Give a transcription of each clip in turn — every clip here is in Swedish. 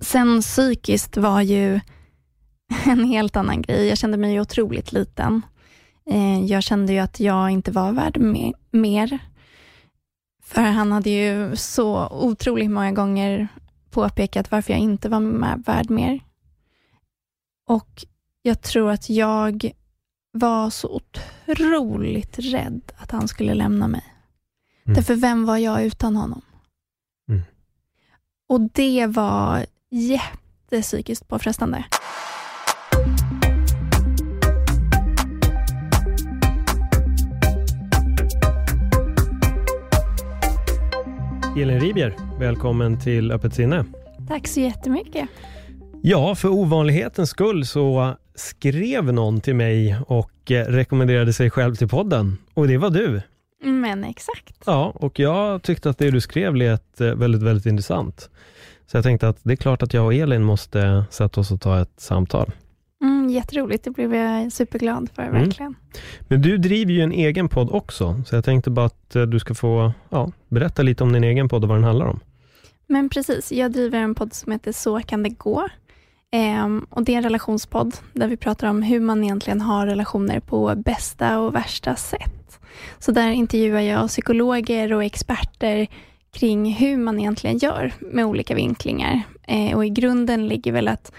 Sen psykiskt var ju en helt annan grej. Jag kände mig otroligt liten. Eh, jag kände ju att jag inte var värd mer. För han hade ju så otroligt många gånger påpekat varför jag inte var med, värd mer. Och jag tror att jag var så otroligt rädd att han skulle lämna mig. Mm. Därför vem var jag utan honom? Och det var jättepsykiskt påfrestande. Elin Ribier, välkommen till Öppet sinne. Tack så jättemycket. Ja, för ovanlighetens skull så skrev någon till mig och eh, rekommenderade sig själv till podden. Och det var du. Men exakt. Ja, och jag tyckte att det du skrev lät eh, väldigt, väldigt intressant. Så jag tänkte att det är klart att jag och Elin måste sätta oss och ta ett samtal. Mm, jätteroligt, det blev jag superglad för, mm. verkligen. Men du driver ju en egen podd också, så jag tänkte bara att eh, du ska få ja, berätta lite om din egen podd och vad den handlar om. Men precis, jag driver en podd som heter Så kan det gå. Ehm, och Det är en relationspodd där vi pratar om hur man egentligen har relationer på bästa och värsta sätt. Så där intervjuar jag psykologer och experter kring hur man egentligen gör med olika vinklingar. Ehm, och I grunden ligger väl att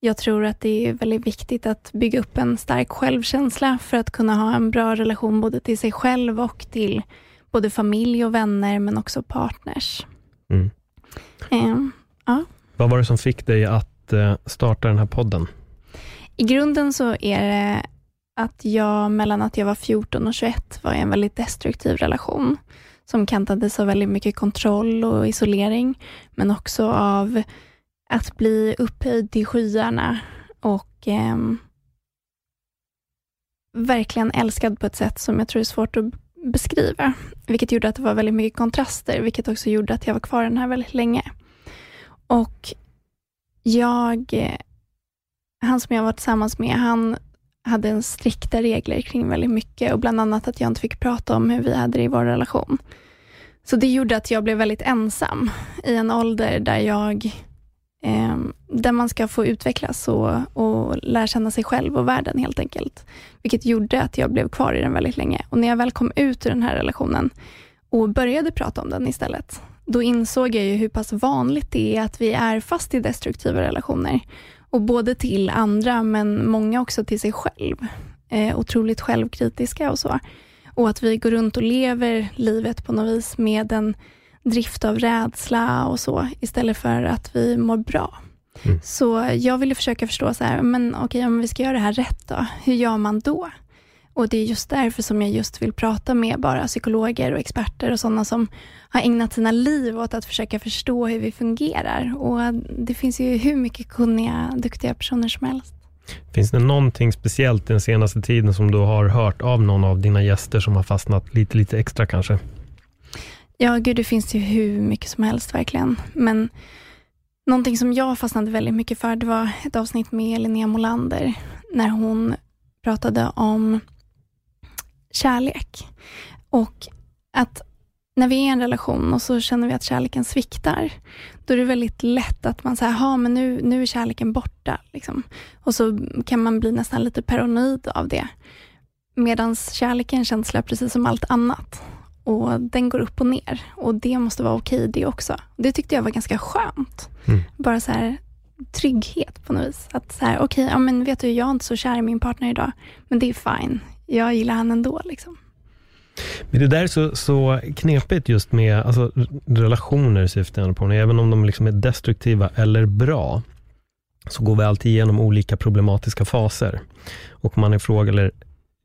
jag tror att det är väldigt viktigt att bygga upp en stark självkänsla för att kunna ha en bra relation både till sig själv och till både familj och vänner, men också partners. Mm. Um, ja. Vad var det som fick dig att att eh, starta den här podden? I grunden så är det att jag, mellan att jag var 14 och 21, var i en väldigt destruktiv relation, som kantades av väldigt mycket kontroll och isolering, men också av att bli upphöjd till skyarna och eh, verkligen älskad på ett sätt som jag tror är svårt att beskriva. Vilket gjorde att det var väldigt mycket kontraster, vilket också gjorde att jag var kvar den här väldigt länge. Och jag, eh, han som jag var tillsammans med, han hade en strikta regler kring väldigt mycket och bland annat att jag inte fick prata om hur vi hade det i vår relation. Så det gjorde att jag blev väldigt ensam i en ålder där jag eh, där man ska få utvecklas och, och lära känna sig själv och världen helt enkelt. Vilket gjorde att jag blev kvar i den väldigt länge. Och när jag väl kom ut ur den här relationen och började prata om den istället, då insåg jag ju hur pass vanligt det är att vi är fast i destruktiva relationer. Och både till andra, men många också till sig själv. Eh, otroligt självkritiska och så. Och att vi går runt och lever livet på något vis med en drift av rädsla och så, istället för att vi mår bra. Mm. Så jag ville försöka förstå, så här, men okej, om vi ska göra det här rätt då, hur gör man då? Och Det är just därför som jag just vill prata med bara psykologer och experter och sådana som har ägnat sina liv åt att försöka förstå hur vi fungerar. Och Det finns ju hur mycket kunniga, duktiga personer som helst. Finns det någonting speciellt den senaste tiden som du har hört av någon av dina gäster som har fastnat lite, lite extra kanske? Ja, gud, det finns ju hur mycket som helst verkligen. Men någonting som jag fastnade väldigt mycket för, det var ett avsnitt med Linnea Molander, när hon pratade om kärlek. Och att när vi är i en relation och så känner vi att kärleken sviktar, då är det väldigt lätt att man säger, ja men nu, nu är kärleken borta. Liksom. Och så kan man bli nästan lite paranoid av det. Medan kärlek är en känsla precis som allt annat och den går upp och ner och det måste vara okej det också. Det tyckte jag var ganska skönt. Mm. Bara så här trygghet på något vis. Att så här, okej, ja, men vet du, jag är inte så kär i min partner idag, men det är fine. Jag gillar han ändå. Liksom. Men det där är så, så knepigt just med alltså, relationer, syftar jag på. Även om de liksom är destruktiva eller bra, så går vi alltid igenom olika problematiska faser. Och man är fråga, eller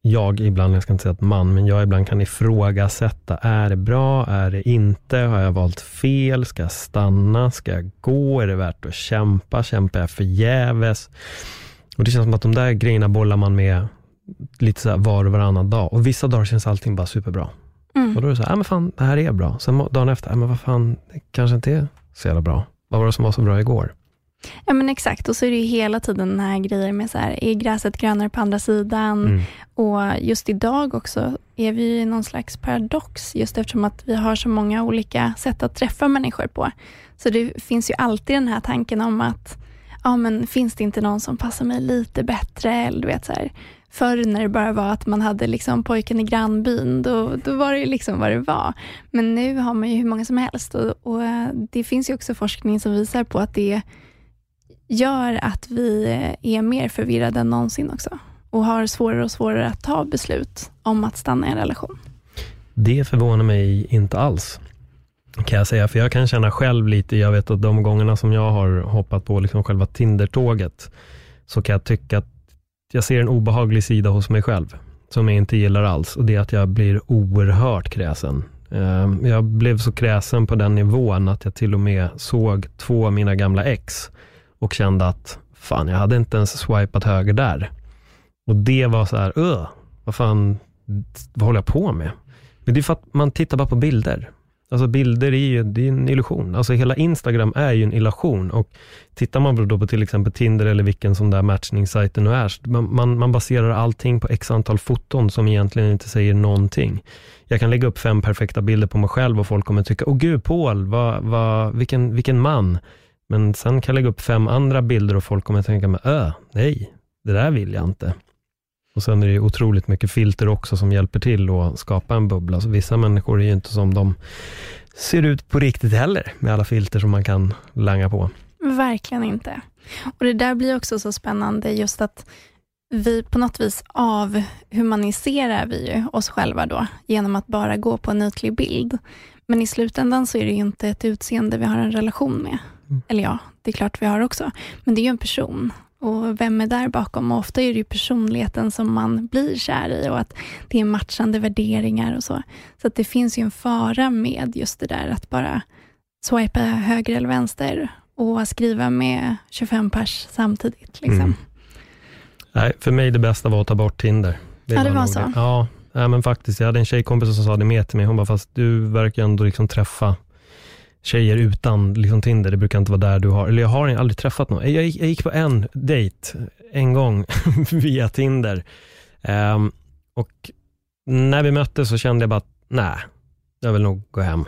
jag ibland, jag ska inte säga att man, men jag ibland kan ifrågasätta, är det bra, är det inte, har jag valt fel, ska jag stanna, ska jag gå, är det värt att kämpa, kämpar jag förgäves? Och det känns som att de där grejerna bollar man med lite så var och varannan dag. Och vissa dagar känns allting bara superbra. Mm. Och då är det så här, ja men fan, det här är bra. Sen dagen efter, ja men vad fan, det kanske inte är så jävla bra. Vad var det som var så bra igår? Ja men exakt, och så är det ju hela tiden den här grejen med så här, är gräset grönare på andra sidan? Mm. Och just idag också är vi i någon slags paradox, just eftersom att vi har så många olika sätt att träffa människor på. Så det finns ju alltid den här tanken om att, ja men finns det inte någon som passar mig lite bättre? Eller du vet så här, förr när det bara var att man hade liksom pojken i grannbyn, då, då var det liksom vad det var. Men nu har man ju hur många som helst och, och eh, det finns ju också forskning som visar på att det gör att vi är mer förvirrade än någonsin också och har svårare och svårare att ta beslut om att stanna i en relation. Det förvånar mig inte alls, kan jag säga. För jag kan känna själv lite, jag vet att de gångerna som jag har hoppat på liksom själva Tinder-tåget, så kan jag tycka att jag ser en obehaglig sida hos mig själv, som jag inte gillar alls. Och det är att jag blir oerhört kräsen. Ehm, jag blev så kräsen på den nivån att jag till och med såg två av mina gamla ex och kände att fan, jag hade inte ens swipat höger där. Och det var så här, öh, vad fan, vad håller jag på med? Men det är för att man tittar bara på bilder. Alltså bilder är ju det är en illusion. Alltså hela Instagram är ju en illusion. Och tittar man då på till exempel Tinder eller vilken sån där matchningssajt det nu är, man, man, man, baserar allting på x antal foton som egentligen inte säger någonting. Jag kan lägga upp fem perfekta bilder på mig själv och folk kommer tycka, åh gud Paul, vad, vad, vilken, vilken man. Men sen kan jag lägga upp fem andra bilder och folk kommer tänka, mig, öh, nej, det där vill jag inte. Och sen är det otroligt mycket filter också som hjälper till att skapa en bubbla. Så vissa människor är ju inte som de ser ut på riktigt heller, med alla filter som man kan langa på. Verkligen inte. Och Det där blir också så spännande, just att vi på något vis avhumaniserar vi ju oss själva då, genom att bara gå på en ytlig bild. Men i slutändan så är det ju inte ett utseende vi har en relation med. Mm. Eller ja, det är klart vi har också. Men det är ju en person och vem är där bakom? Och ofta är det ju personligheten som man blir kär i och att det är matchande värderingar och så. Så att det finns ju en fara med just det där att bara swipa höger eller vänster och skriva med 25 pers samtidigt. Liksom. Mm. Nej, för mig det bästa var att ta bort Tinder. Det ja, det var så? Det. Ja, men faktiskt. Jag hade en tjejkompis som sa det med till mig. Hon bara, fast du verkar ändå liksom träffa tjejer utan liksom Tinder. Det brukar inte vara där du har, eller jag har aldrig träffat någon. Jag, jag gick på en dejt en gång via Tinder. Um, och när vi möttes så kände jag bara att, nej, jag vill nog gå hem.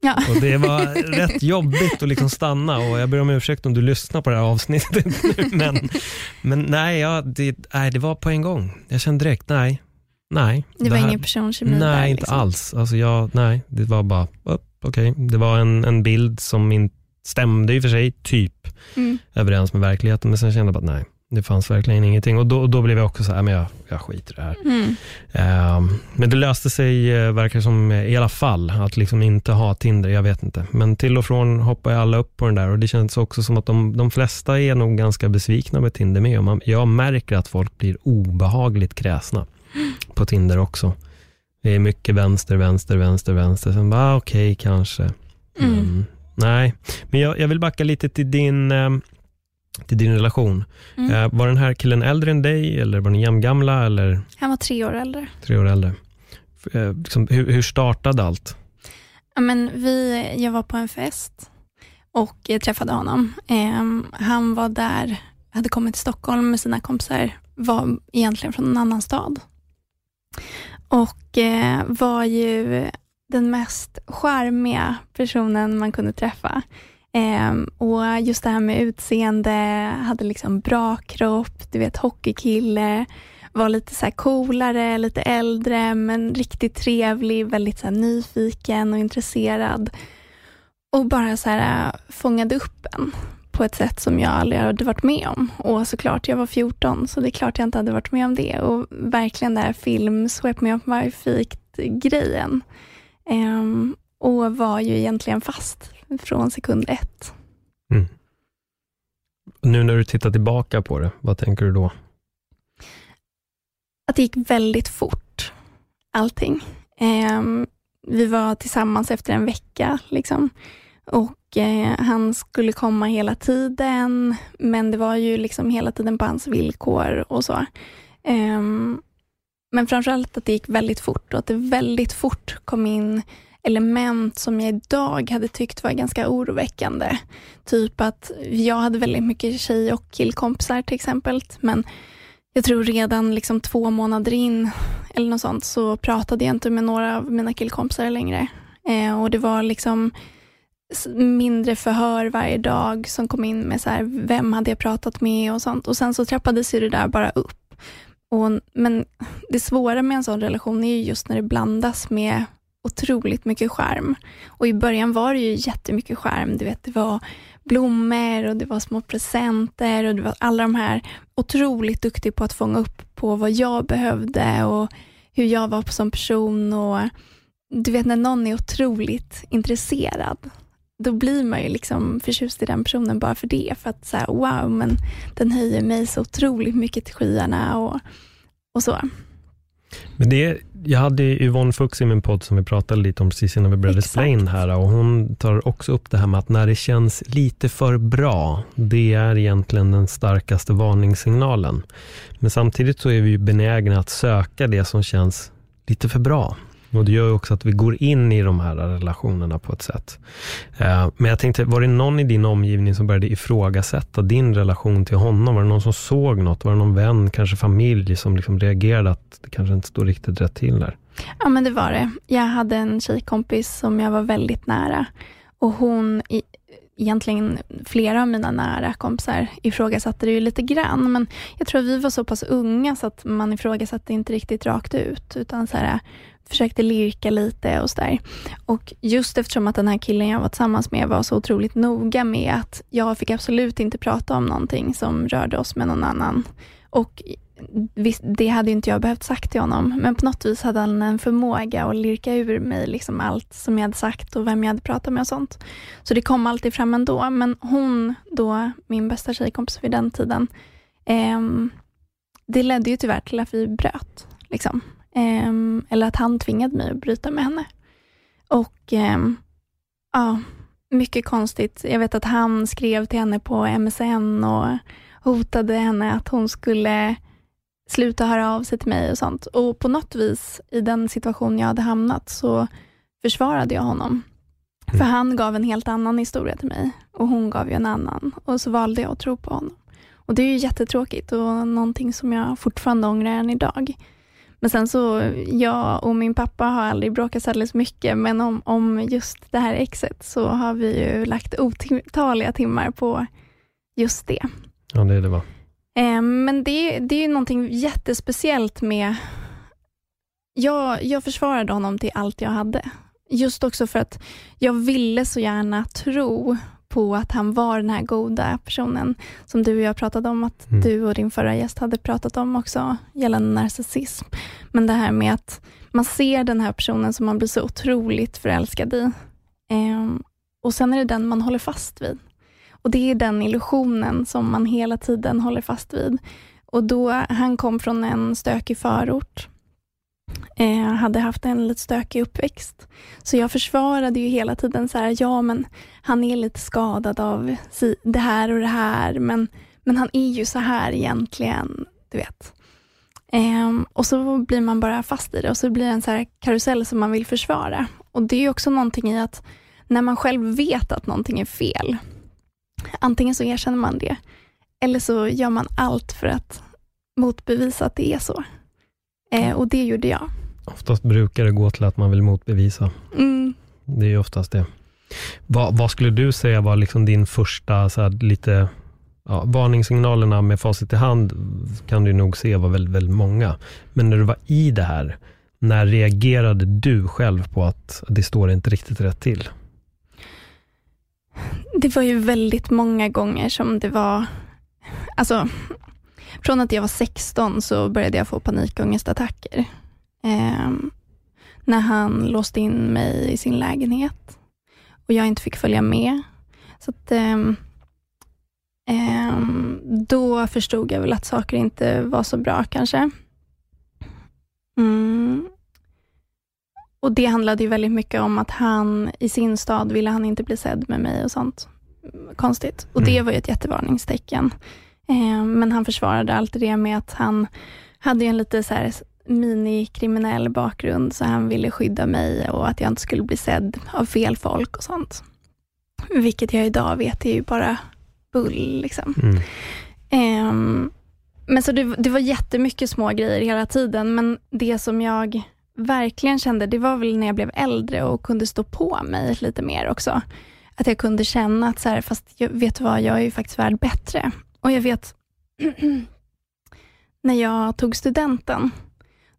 Ja. Och Det var rätt jobbigt att liksom stanna och jag ber om ursäkt om du lyssnar på det här avsnittet nu, men, men nej, ja, det, nej, det var på en gång. Jag kände direkt, nej, nej. Det var det här, ingen personkemi Nej, där, inte liksom. alls. Alltså jag, nej, det var bara, upp, okej. Okay. Det var en, en bild som in, stämde i och för sig, typ, mm. överens med verkligheten, men sen kände jag bara nej, det fanns verkligen ingenting. Och då, då blev jag också så här, men jag, jag skiter i det här. Mm. Uh, men det löste sig, uh, verkar som, uh, i alla fall, att liksom inte ha Tinder, jag vet inte. Men till och från hoppar ju alla upp på den där och det känns också som att de, de flesta är nog ganska besvikna med Tinder med. Och man, jag märker att folk blir obehagligt kräsna mm. på Tinder också. Det är mycket vänster, vänster, vänster, vänster. Sen bara, ah, okej, okay, kanske. Mm. Mm. Nej, men jag, jag, vill backa lite till din, eh, till din relation. Mm. Eh, var den här killen äldre än dig eller var ni jämngamla? Eller? Han var tre år äldre. Tre år äldre. Eh, liksom, hur, hur, startade allt? Ja, men vi, jag var på en fest och träffade honom. Ehm, han var där, hade kommit till Stockholm med sina kompisar, var egentligen från en annan stad och eh, var ju den mest charmiga personen man kunde träffa. Eh, och just det här med utseende, hade liksom bra kropp, du vet hockeykille, var lite så coolare, lite äldre men riktigt trevlig, väldigt så nyfiken och intresserad. Och bara så här, eh, fångade upp en på ett sätt som jag aldrig hade varit med om. Och såklart, jag var 14, så det är klart jag inte hade varit med om det. Och verkligen den här film Swept Me Up My Feet-grejen. Um, och var ju egentligen fast från sekund ett. Mm. Nu när du tittar tillbaka på det, vad tänker du då? att det gick väldigt fort, allting. Eh, vi var tillsammans efter en vecka. Liksom. Och eh, Han skulle komma hela tiden, men det var ju liksom hela tiden på hans villkor och så. Eh, men framförallt att det gick väldigt fort och att det väldigt fort kom in element som jag idag hade tyckt var ganska oroväckande. Typ att jag hade väldigt mycket tjej och killkompisar till exempel, men jag tror redan liksom två månader in eller något sånt så pratade jag inte med några av mina killkompisar längre. Eh, och det var liksom mindre förhör varje dag som kom in med så här, vem hade jag pratat med och sånt. Och sen så trappades ju det där bara upp. Och, men det svåra med en sån relation är ju just när det blandas med otroligt mycket skärm. Och i början var det ju jättemycket skärm. Du vet, det var blommor och det var små presenter och det var alla de här otroligt duktig på att fånga upp på vad jag behövde och hur jag var som person. och Du vet när någon är otroligt intresserad, då blir man ju liksom förtjust i den personen bara för det. För att så här, wow, men den höjer mig så otroligt mycket till skyarna och, och så. Men det, jag hade Yvonne Fuchs i min podd som vi pratade lite om precis innan vi började spela in här och hon tar också upp det här med att när det känns lite för bra, det är egentligen den starkaste varningssignalen. Men samtidigt så är vi benägna att söka det som känns lite för bra. Och det gör också att vi går in i de här relationerna på ett sätt. Eh, men jag tänkte, var det någon i din omgivning som började ifrågasätta din relation till honom? Var det någon som såg något? Var det någon vän, kanske familj, som liksom reagerade att det kanske inte stod riktigt rätt till där? Ja, men det var det. Jag hade en tjejkompis som jag var väldigt nära och hon, egentligen flera av mina nära kompisar ifrågasatte det ju lite grann, men jag tror vi var så pass unga så att man ifrågasatte inte riktigt rakt ut, utan så här, försökte lirka lite och sådär. Och just eftersom att den här killen jag var tillsammans med var så otroligt noga med att jag fick absolut inte prata om någonting som rörde oss med någon annan. Och visst, det hade inte jag behövt sagt till honom, men på något vis hade han en förmåga att lirka ur mig liksom allt som jag hade sagt och vem jag hade pratat med och sånt. Så det kom alltid fram ändå. Men hon då, min bästa tjejkompis vid den tiden, eh, det ledde ju tyvärr till att vi bröt. Liksom. Um, eller att han tvingade mig att bryta med henne. Och um, ja, mycket konstigt. Jag vet att han skrev till henne på MSN och hotade henne att hon skulle sluta höra av sig till mig och sånt. Och på något vis, i den situation jag hade hamnat, så försvarade jag honom. Mm. För han gav en helt annan historia till mig och hon gav ju en annan. Och så valde jag att tro på honom. Och Det är ju jättetråkigt och någonting som jag fortfarande ångrar än idag. Men sen så, jag och min pappa har aldrig bråkat särskilt mycket, men om, om just det här exet så har vi ju lagt otaliga timmar på just det. Ja, det är det va? Eh, men det, det är ju någonting jättespeciellt med... Jag, jag försvarade honom till allt jag hade. Just också för att jag ville så gärna tro på att han var den här goda personen som du och jag pratade om, att mm. du och din förra gäst hade pratat om också, gällande narcissism. Men det här med att man ser den här personen som man blir så otroligt förälskad i. Eh, och sen är det den man håller fast vid. Och Det är den illusionen som man hela tiden håller fast vid. Och då, Han kom från en stökig förort eh, hade haft en lite stökig uppväxt. Så jag försvarade ju hela tiden så här, ja men han är lite skadad av det här och det här, men, men han är ju så här egentligen, du vet. Eh, och så blir man bara fast i det och så blir det en så här karusell som man vill försvara. Och det är också någonting i att när man själv vet att någonting är fel, antingen så erkänner man det, eller så gör man allt för att motbevisa att det är så. Eh, och det gjorde jag. Oftast brukar det gå till att man vill motbevisa. Mm. Det är oftast det. Vad, vad, skulle du säga var liksom din första, så här, lite, ja, varningssignalerna med facit i hand kan du nog se var väldigt, väldigt många. Men när du var i det här, när reagerade du själv på att det står inte riktigt rätt till? Det var ju väldigt många gånger som det var, alltså från att jag var 16 så började jag få panikångestattacker. Eh, när han låste in mig i sin lägenhet och jag inte fick följa med. Så att, eh, eh, då förstod jag väl att saker inte var så bra kanske. Mm. Och det handlade ju väldigt mycket om att han i sin stad ville han inte bli sedd med mig och sånt. Konstigt. Och det Mm. var ju ett jättevarningstecken. Eh, men han försvarade alltid det med att han hade en lite så här minikriminell bakgrund, så han ville skydda mig och att jag inte skulle bli sedd av fel folk och sånt. Vilket jag idag vet är ju bara bull. Liksom. Mm. Ehm, men så det, det var jättemycket små grejer hela tiden, men det som jag verkligen kände, det var väl när jag blev äldre och kunde stå på mig lite mer också. Att jag kunde känna att, så här, fast jag vet du vad, jag är ju faktiskt värd bättre. Och jag vet, när jag tog studenten,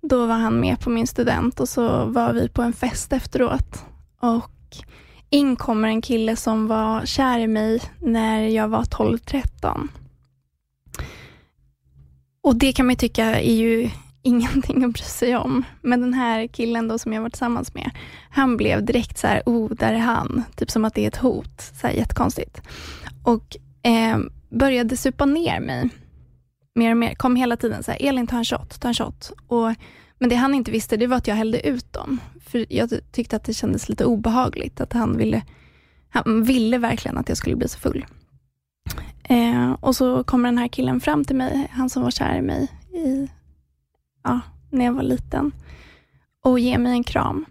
då var han med på min student och så var vi på en fest efteråt. Och in kommer en kille som var kär i mig när jag var 12-13. Och det kan man ju tycka är ju ingenting att bry sig om. Men den här killen då som jag var tillsammans med, han blev direkt så här, oh, där är han. Typ som att det är ett hot. Så här, jättekonstigt. Och eh, började supa ner mig. Mer och mer. Kom hela tiden så här, Elin ta en shot, ta en shot. Och, men det han inte visste, det var att jag hällde ut dem. För jag tyckte att det kändes lite obehagligt. Att han ville, han ville verkligen att jag skulle bli så full. Eh, och så kommer den här killen fram till mig, han som var kär i mig i, ja, när jag var liten, och ger mig en kram.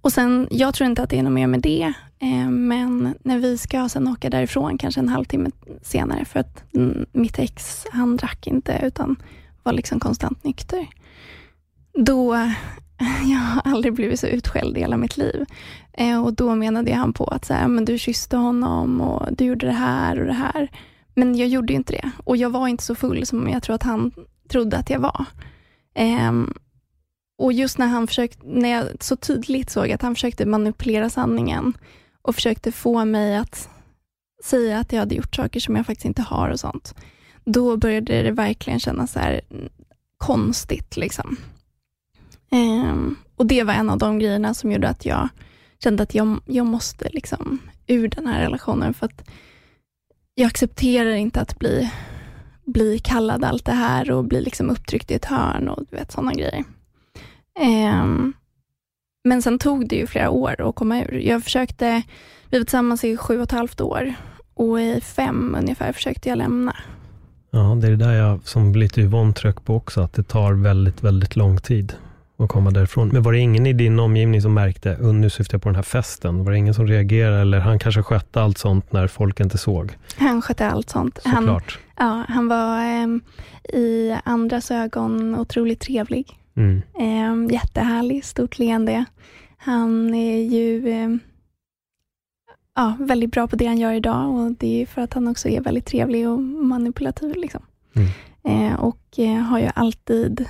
Och sen, jag tror inte att det är något mer med det, Eh, men när vi ska sen åka därifrån, kanske en halvtimme senare, för att mitt ex, han drack inte, utan var liksom konstant nykter. Då, jag har aldrig blivit så utskälld i hela mitt liv. Eh, och då menade han på att så här, men du kysste honom och du gjorde det här och det här. Men jag gjorde ju inte det. Och jag var inte så full som jag tror att han trodde att jag var. Ehm, och just när han försökte, när jag så tydligt såg att han försökte manipulera sanningen och försökte få mig att säga att jag hade gjort saker som jag faktiskt inte har och sånt. Då började det verkligen kännas så här mm, konstigt. Liksom. Ehm, och det var en av de grejerna som gjorde att jag kände att jag, jag måste liksom ur den här relationen för att jag accepterar inte att bli, bli kallad allt det här och bli liksom upptryckt i ett hörn och du vet sådana grejer. Ehm, men sen tog det ju flera år att komma ur. Jag försökte, vi var tillsammans i sju och ett halvt år och i fem ungefär försökte jag lämna. Ja, det är det där jag som lite Yvonne tryck på också, att det tar väldigt, väldigt lång tid att komma därifrån. Men var det ingen i din omgivning som märkte, och nu syftar jag på den här festen, var det ingen som reagerade eller han kanske skötte allt sånt när folk inte såg? Han skötte allt sånt. Han, Såklart. ja, han var ehm, i andras ögon otroligt trevlig. Mm. Eh, jättehärlig, stort leende. Han är ju eh, ja, väldigt bra på det han gör idag och det är för att han också är väldigt trevlig och manipulativ. Liksom. Mm. Eh, och har ju alltid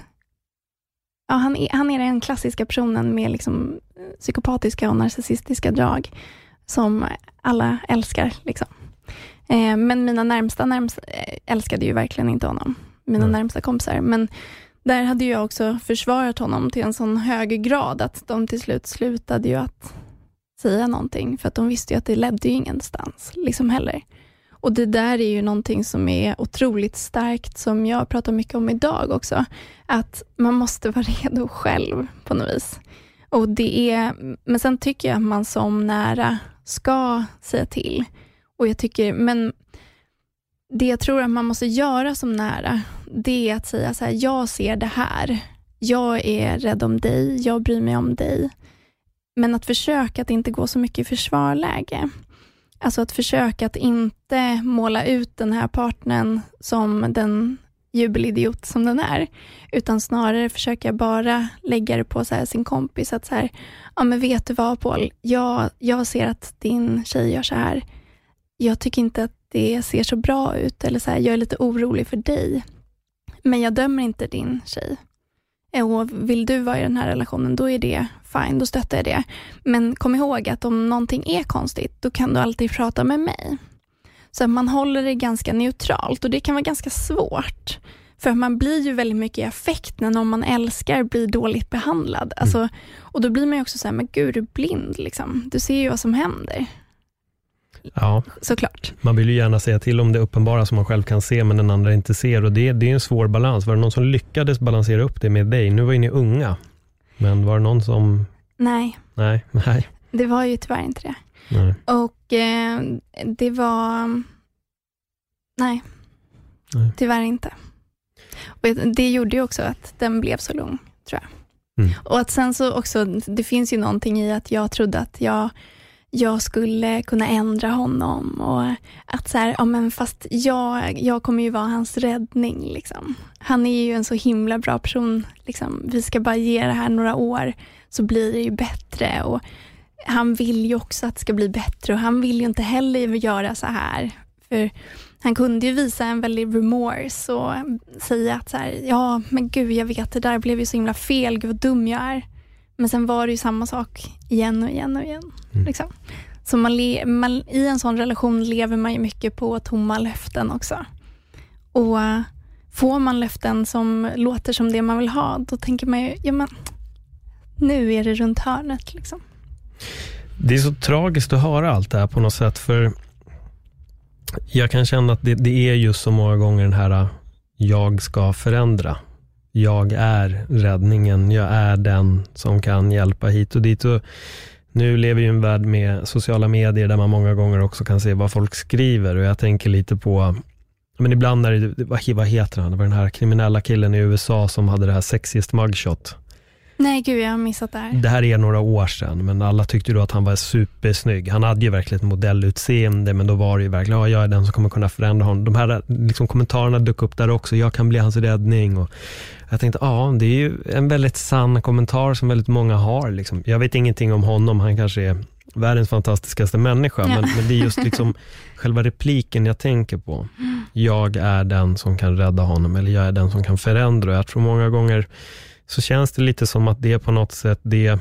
ja, han, är, han är den klassiska personen med liksom, psykopatiska och narcissistiska drag som alla älskar. Liksom. Eh, men mina närmsta närmsta eh, älskade ju verkligen inte honom. Mina Mm. närmsta kompisar. Men där hade jag också försvarat honom till en sån hög grad att de till slut slutade ju att säga någonting, för att de visste ju att det ledde ju ingenstans liksom heller. Och det där är ju någonting som är otroligt starkt, som jag pratar mycket om idag också, att man måste vara redo själv på något vis. Och det är, men sen tycker jag att man som nära ska säga till. Och jag tycker, men det jag tror att man måste göra som nära, det är att säga så här, jag ser det här. Jag är rädd om dig, jag bryr mig om dig. Men att försöka att inte gå så mycket i försvarläge. Alltså att försöka att inte måla ut den här partnern som den jubelidiot som den är, utan snarare försöka bara lägga det på så här sin kompis, att så här, ja men vet du vad Paul, jag, jag ser att din tjej gör så här. Jag tycker inte att det ser så bra ut, eller så här, jag är lite orolig för dig, men jag dömer inte din tjej. Och vill du vara i den här relationen, då är det fine, då stöttar jag det. Men kom ihåg att om någonting är konstigt, då kan du alltid prata med mig. Så att man håller det ganska neutralt och det kan vara ganska svårt. För man blir ju väldigt mycket i affekt när någon man älskar blir dåligt behandlad. Alltså, och då blir man ju också så här, men gud, du är blind liksom. Du ser ju vad som händer. Ja, såklart. man vill ju gärna säga till om det uppenbara som man själv kan se, men den andra inte ser. Och det, det är en svår balans. Var det någon som lyckades balansera upp det med dig? Nu var ju ni unga, men var det någon som... Nej, Nej, nej, det var ju tyvärr inte det. nej. Och eh, det var... Nej, Nej. tyvärr inte. Och det gjorde ju också att den blev så lång, tror jag. Mm. Och att sen så också, det finns ju någonting i att jag trodde att jag, jag skulle kunna ändra honom och att så här, ja men fast jag, jag kommer ju vara hans räddning. Liksom. Han är ju en så himla bra person. Liksom. Vi ska bara ge det här några år så blir det ju bättre. Och han vill ju också att det ska bli bättre och han vill ju inte heller göra så här. För han kunde ju visa en väldig remorse och säga att så här, ja men gud jag vet det där blev ju så himla fel, gud vad dum jag är. Men sen var det ju samma sak igen och igen och igen. Mm. Liksom. Så man, le, man, i en sån relation lever man ju mycket på tomma löften också. Och eh, får man löften som låter som det man vill ha, då tänker man ju, ja men nu är det runt hörnet. Liksom. Det är så tragiskt att höra allt det här på något sätt, för jag kan känna att det, det är just så många gånger den här, jag ska förändra. Jag är räddningen, jag är den som kan hjälpa hit och dit. Och nu lever vi i en värld med sociala medier där man många gånger också kan se vad folk skriver och jag tänker lite på men ibland är det, vad vad heter han, det var den här kriminella killen i USA som hade det här sexiest mugshot. Nej gud, jag har missat det här. Det här är några år sedan, men alla tyckte då att han var supersnygg. Han hade ju verkligen ett modellutseende, men då var det ju verkligen, ja, jag är den som kommer kunna förändra honom. De här liksom, kommentarerna dök upp där också, jag kan bli hans räddning. Och jag tänkte, ja, det är ju en väldigt sann kommentar som väldigt många har. Liksom. Jag vet ingenting om honom, han kanske är världens fantastiskaste människa, Ja. men, men det är just liksom själva repliken jag tänker på. Jag är den som kan rädda honom, eller jag är den som kan förändra. Jag tror många gånger så känns det lite som att det är på något sätt det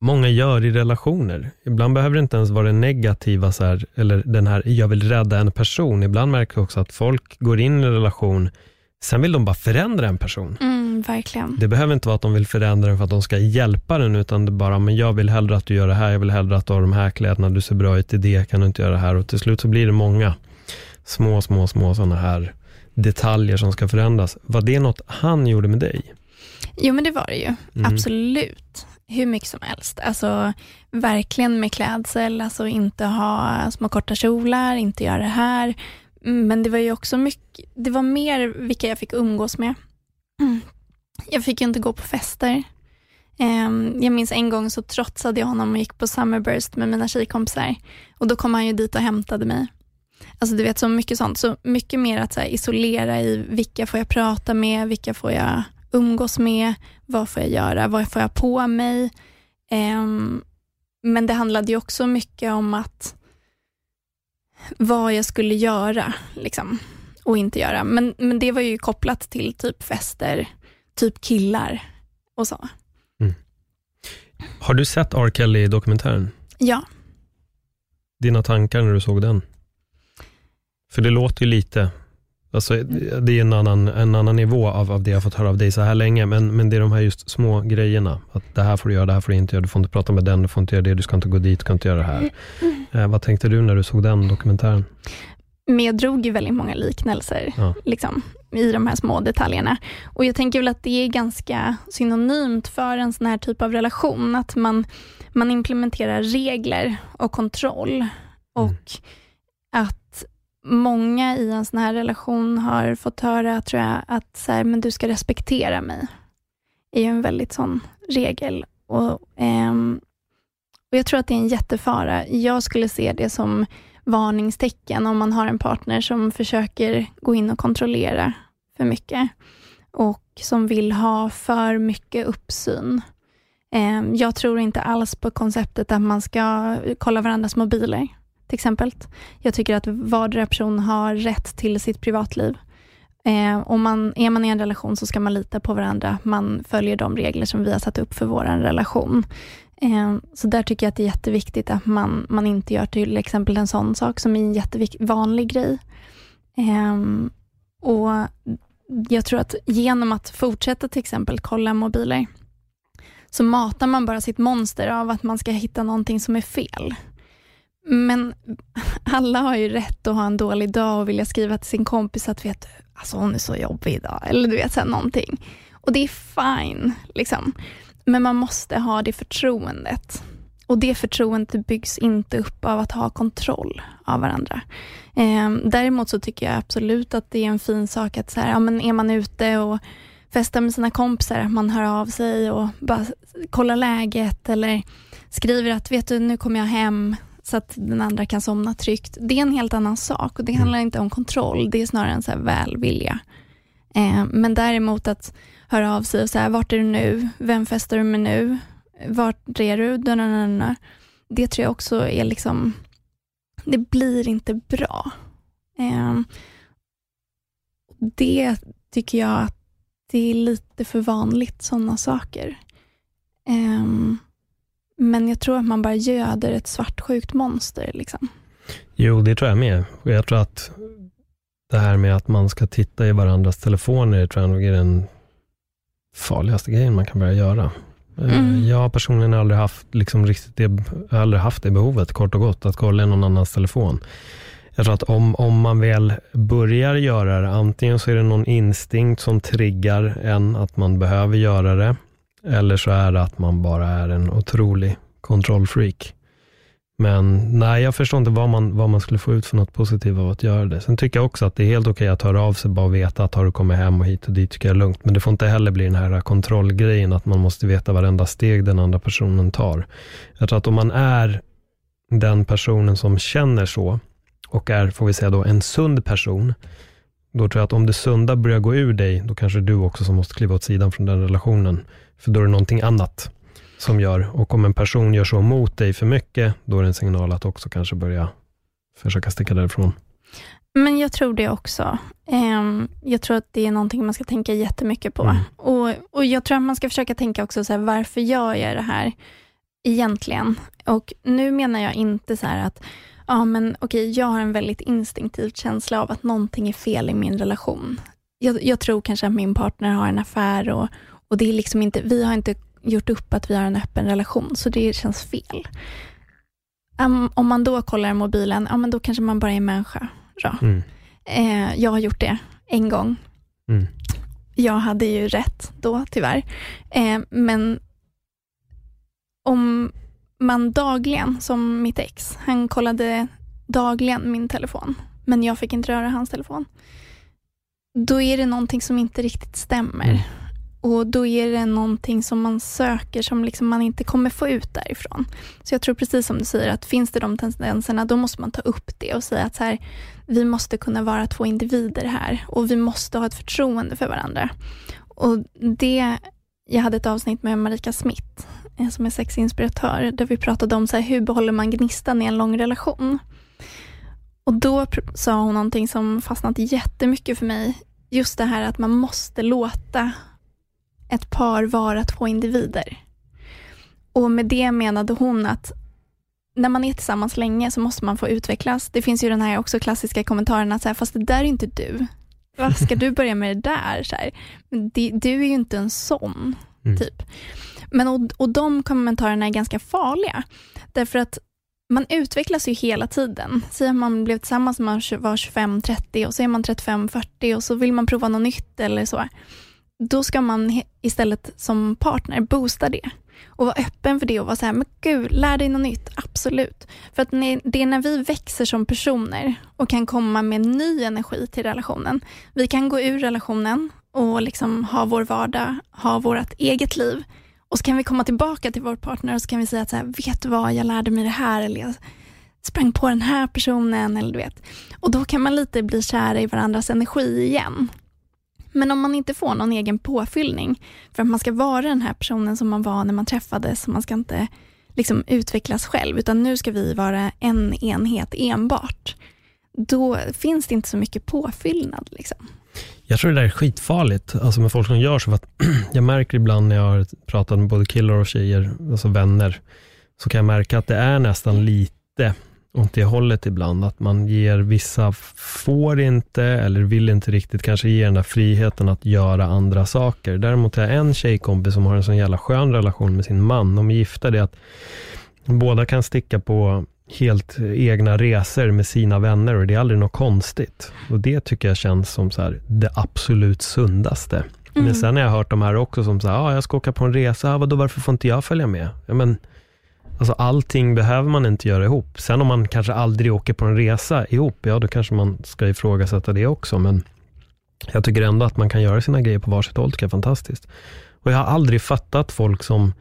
många gör i relationer. Ibland behöver det inte ens vara det negativa, så här, eller den här, jag vill rädda en person. Ibland märker jag också att folk går in i en relation, sen vill de bara förändra en person. Mm, verkligen. Det behöver inte vara att de vill förändra den för att de ska hjälpa den, utan det bara, men jag vill hellre att du gör det här, jag vill hellre att du har de här kläderna, du ser bra ut i det, kan du inte göra det här? Och till slut så blir det många små, små, små sådana här detaljer som ska förändras. Var det något han gjorde med dig? Jo men det var det ju, Mm. absolut. Hur mycket som helst. Alltså verkligen med klädsel, alltså inte ha små korta kjolar, inte göra det här. Mm, Men det var ju också mycket, det var mer vilka jag fick umgås med. Mm. Jag fick ju inte gå på fester. Ehm, Jag minns en gång så trotsade jag honom och gick på Summerburst med mina tjejkompisar. Och då kom han ju dit och hämtade mig. Alltså du vet så mycket sånt. Så mycket mer att så här, isolera i vilka får jag prata med, vilka får jag umgås med, vad får jag göra, vad får jag på mig. Ehm, men det handlade ju också mycket om att vad jag skulle göra liksom, och inte göra. Men, men det var ju kopplat till typ fester, typ killar och så. Har du sett R. Kelly-dokumentären? Ja, Dina tankar när du såg den? För det låter ju lite, alltså, det är en annan, en annan nivå av, av det jag fått höra av dig så här länge, men, men det är de här just små grejerna. Att det här får du göra, det här får du inte göra, du får inte prata med den, du får inte göra det, du ska inte gå dit, du ska inte göra det här. Eh, vad tänkte du när du såg den dokumentären? men jag drog ju väldigt många liknelser Ja. liksom, i de här små detaljerna. Och jag tänker väl att det är ganska synonymt för en sån här typ av relation, att man, man implementerar regler och kontroll. Och att många i en sån här relation har fått höra, tror jag, att så här, men du ska respektera mig. är ju en väldigt sån regel. Och, ehm, och Jag tror att det är en jättefara. Jag skulle se det som varningstecken om man har en partner som försöker gå in och kontrollera för mycket och som vill ha för mycket uppsyn. Ehm, jag tror inte alls på konceptet att man ska kolla varandras mobiler, till exempel. Jag tycker att vardera person har rätt till sitt privatliv. Eh, och man, är man i en relation så ska man lita på varandra. Man följer de regler som vi har satt upp för vår relation. Eh, Så där tycker jag att det är jätteviktigt att man, man inte gör till exempel en sån sak som är en jättevanlig grej. Eh, och jag tror att genom att fortsätta till exempel kolla mobiler, så matar man bara sitt monster av att man ska hitta någonting som är fel. Men alla har ju rätt att ha en dålig dag och vilja skriva till sin kompis att vet, alltså hon är så jobbig idag, eller du vet, så någonting. Och det är fine, liksom. Men man måste ha det förtroendet. Och det förtroendet byggs inte upp av att ha kontroll av varandra. Eh, däremot så tycker jag absolut att det är en fin sak att så här, ja, men är man ute och festar med sina kompisar, att man hör av sig och bara kollar läget eller skriver att vet du, nu kommer jag hem så att den andra kan somna tryggt. Det är en helt annan sak och det handlar inte om kontroll, det är snarare en så här välvilja. Eh, men däremot att höra av sig och säga, vart är du nu? Vem festar du med nu? Vart är du? Det tror jag också är liksom, det blir inte bra. Eh, det tycker jag att det är lite för vanligt, sådana saker. Eh, men jag tror att man bara göder ett svartsjukt monster. Liksom. Jo, det tror jag med. Jag tror att det här med att man ska titta i varandras telefoner, tror jag nog är den farligaste grejen man kan börja göra. Eh, mm. Jag har personligen aldrig haft, liksom, riktigt det, aldrig haft det behovet, kort och gott, att kolla i någon annans telefon. Jag tror att om, om man väl börjar göra det, antingen så är det någon instinkt som triggar en att man behöver göra det, eller så är det att man bara är en otrolig kontrollfreak. Men nej, jag förstår inte vad man, vad man skulle få ut för något positivt av att göra det. Sen tycker jag också att det är helt okej att höra av sig bara veta att har du kommit hem och hit och dit tycker jag är lugnt. Men det får inte heller bli den här kontrollgrejen att man måste veta varenda steg den andra personen tar. Jag tror att om man är den personen som känner så och är, får vi säga då, en sund person, då tror jag att om det sunda börjar gå ur dig, då kanske du också som måste kliva åt sidan från den relationen. För då är det någonting annat som gör, och om en person gör så mot dig för mycket, då är det en signal att också kanske börja försöka sticka därifrån. Men jag tror det också. Ehm, jag tror att det är någonting man ska tänka jättemycket på. Mm. Och, och jag tror att man ska försöka tänka också, så här, varför gör jag det här egentligen? Och nu menar jag inte så att ja men okej, jag har en väldigt instinktiv känsla av att någonting är fel i min relation. Jag, jag, tror kanske att min partner har en affär och, och det är liksom inte, vi har inte gjort upp att vi har en öppen relation, så det känns fel. Um, om man då kollar mobilen, ja men då kanske man bara är människa. Mm. Eh, jag har gjort det en gång. Mm. Jag hade ju rätt då, tyvärr. Eh, men om man dagligen, som mitt ex, han kollade dagligen min telefon, men jag fick inte röra hans telefon. Då är det någonting som inte riktigt stämmer. Mm. Och då är det någonting som man söker som liksom man inte kommer få ut därifrån. Så jag tror precis som du säger att finns det de tendenserna, då måste man ta upp det och säga att så här, vi måste kunna vara två individer här och vi måste ha ett förtroende för varandra. Och det, jag hade ett avsnitt med Marika Smith eh, som är sexinspiratör, där vi pratade om så här, hur behåller man gnistan i en lång relation. Och då sa hon någonting som fastnat jättemycket för mig. Just det här att man måste låta ett par vara två individer. Och med det menade hon att när man är tillsammans länge så måste man få utvecklas. Det finns ju den här också klassiska kommentaren att så här, fast det där är inte du. Vad ska du börja med det där? Så här, du är ju inte en sån, mm. typ. Men och, och de kommentarerna är ganska farliga. Därför att man utvecklas ju hela tiden. Säg att man blev tillsammans när man var 25-30 och så är man 35-40 och så vill man prova något nytt eller så då ska man istället som partner boosta det och vara öppen för det och vara så här, men gud, lär dig något nytt, absolut. För att det är när vi växer som personer och kan komma med ny energi till relationen. Vi kan gå ur relationen och liksom ha vår vardag, ha vårt eget liv och så kan vi komma tillbaka till vår partner och så kan vi säga att så här, vet du vad, jag lärde mig det här eller jag sprang på den här personen eller du vet. Och då kan man lite bli kär i varandras energi igen. Men om man inte får någon egen påfyllning för att man ska vara den här personen som man var när man träffades, man ska inte liksom utvecklas själv, utan nu ska vi vara en enhet enbart. Då finns det inte så mycket påfyllnad. Liksom. Jag tror det där är skitfarligt, alltså med folk som gör så. För att jag märker ibland när jag har pratat med både killar och tjejer, alltså vänner, så kan jag märka att det är nästan lite åt det hållet ibland, att man ger vissa får inte eller vill inte riktigt kanske ge den där friheten att göra andra saker. Däremot är en tjejkompis som har en sån jävla skön relation med sin man, de är gifta, det att båda kan sticka på helt egna resor med sina vänner och det är aldrig något konstigt. Och det tycker jag känns som så här, det absolut sundaste. Mm. Men sen har jag hört de här också som säger, ah, jag ska åka på en resa, ah, vadå, varför får inte jag följa med? Ja, men, alltså, allting behöver man inte göra ihop. Sen om man kanske aldrig åker på en resa ihop, ja då kanske man ska ifrågasätta det också. Men jag tycker ändå att man kan göra sina grejer på varsitt håll, tycker jag är fantastiskt. Och jag har aldrig fattat folk som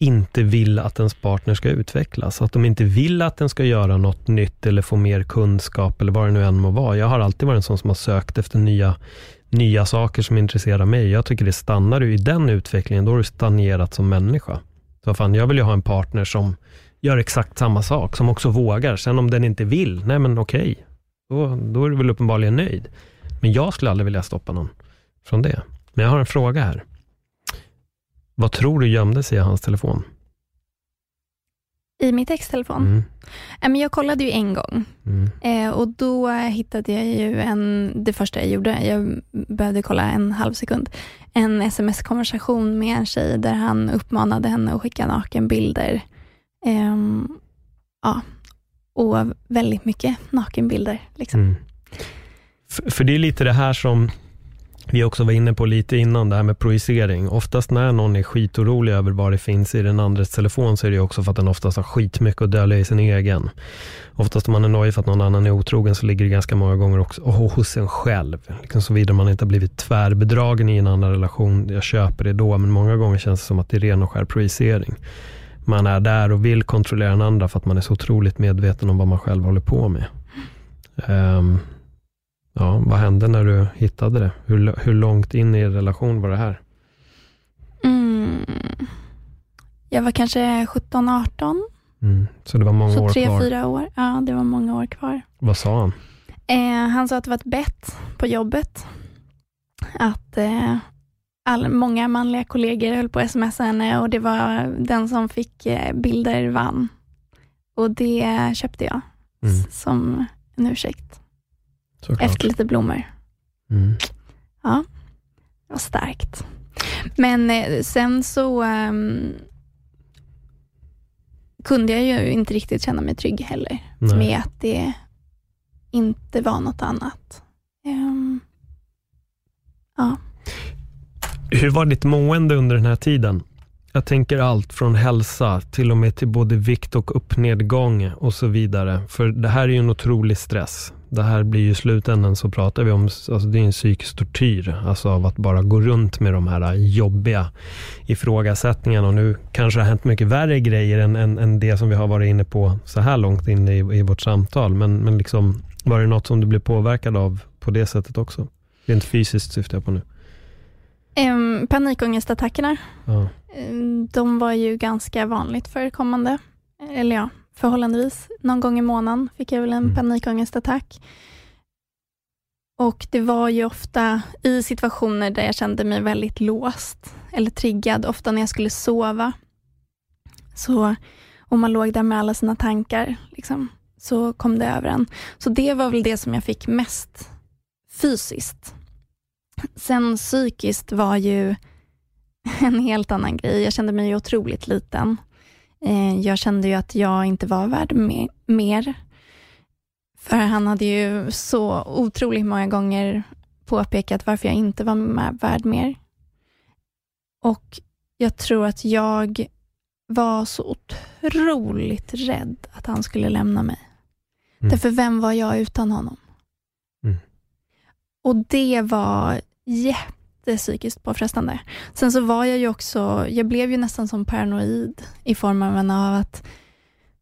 inte vill att ens partner ska utvecklas. Att de inte vill att den ska göra något nytt eller få mer kunskap eller vad det nu än må vara. Jag har alltid varit en sån som har sökt efter nya, nya saker som intresserar mig. Jag tycker det stannar du i den utvecklingen, då har du stagnerat som människa. Så fan, jag vill ju ha en partner som gör exakt samma sak, som också vågar. Sen om den inte vill, nej men okej, då, då är du väl uppenbarligen nöjd. Men jag skulle aldrig vilja stoppa någon från det. Men jag har en fråga här. Vad tror du gömde sig i hans telefon? I mitt ex telefon? Mm. jag kollade ju en gång mm. Eh, och då hittade jag ju en, det första jag gjorde, jag behövde kolla en halv sekund, en sms-konversation med en tjej där han uppmanade henne att skicka nakenbilder. Um, ja, och väldigt mycket nakenbilder. Liksom. Mm. För, för det är lite det här som vi också var inne på lite innan, det här med projicering. Oftast när någon är skitorolig över vad det finns i den andres telefon, så är det också för att den oftast har skitmycket att dölja i sin egen. Oftast om man är nöjd för att någon annan är otrogen, så ligger det ganska många gånger också hos en själv. Liksom Såvida man inte har blivit tvärbedragen i en annan relation, jag köper det då, men många gånger känns det som att det är ren och skär projicering. Man är där och vill kontrollera den andra för att man är så otroligt medveten om vad man själv håller på med. Um, Ja, vad hände när du hittade det? Hur, hur långt in i relation var det här? Mm. Jag var kanske 17-18. Mm. Så det var många så år tre, kvar? Så tre, fyra år. Ja, det var många år kvar. Vad sa han? Eh, han sa att det var ett bett på jobbet. Att eh, all, många manliga kollegor höll på att smsa henne och det var den som fick eh, bilder vann. Och det köpte jag mm. som en ursäkt. Såklart. Efter lite blommor. Mm. Ja, det var starkt. Men eh, sen så um, kunde jag ju inte riktigt känna mig trygg heller Nej. med att det inte var något annat. Um, ja. Hur var ditt mående under den här tiden? Jag tänker allt från hälsa till och med till både vikt och uppnedgång och så vidare. För det här är ju en otrolig stress det här blir ju i slutändan så pratar vi om, alltså det är en psykisk tortyr, alltså av att bara gå runt med de här jobbiga ifrågasättningarna och nu kanske det har hänt mycket värre grejer än, än, än det som vi har varit inne på så här långt in i, i vårt samtal. Men, men liksom, var det något som du blev påverkad av på det sättet också? Rent fysiskt syftar jag på nu. Um, panikångestattackerna, ja. de var ju ganska vanligt förekommande. Eller ja, förhållandevis. Någon gång i månaden fick jag väl en mm. panikångestattack. Och det var ju ofta i situationer där jag kände mig väldigt låst eller triggad, ofta när jag skulle sova. Så, och man låg där med alla sina tankar, liksom, så kom det över en. Så det var väl det som jag fick mest fysiskt. Sen psykiskt var ju en helt annan grej. Jag kände mig otroligt liten. Eh, jag kände ju att jag inte var värd mer. För han hade ju så otroligt många gånger påpekat varför jag inte var med, värd mer. Och jag tror att jag var så otroligt rädd att han skulle lämna mig. Mm. Därför vem var jag utan honom? Mm. Och det var jätte psykiskt påfrestande. Sen så var jag ju också, jag blev ju nästan som paranoid i formen av att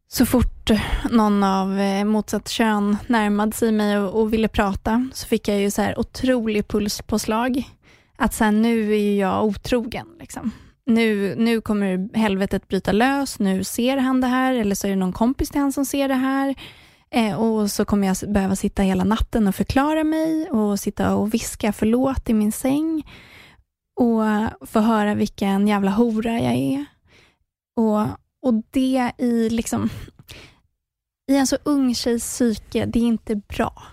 så fort någon av eh, motsatt kön närmade sig mig och, och ville prata så fick jag ju så här otrolig pulspåslag. Att så här, nu är jag otrogen. Liksom. Nu, nu kommer helvetet bryta lös, nu ser han det här eller så är det någon kompis till han som ser det här. Eh, och så kommer jag behöva sitta hela natten och förklara mig och sitta och viska förlåt i min säng och få höra vilken jävla hora jag är. Och, och det i liksom i en så ung tjejs psyke, det är inte bra.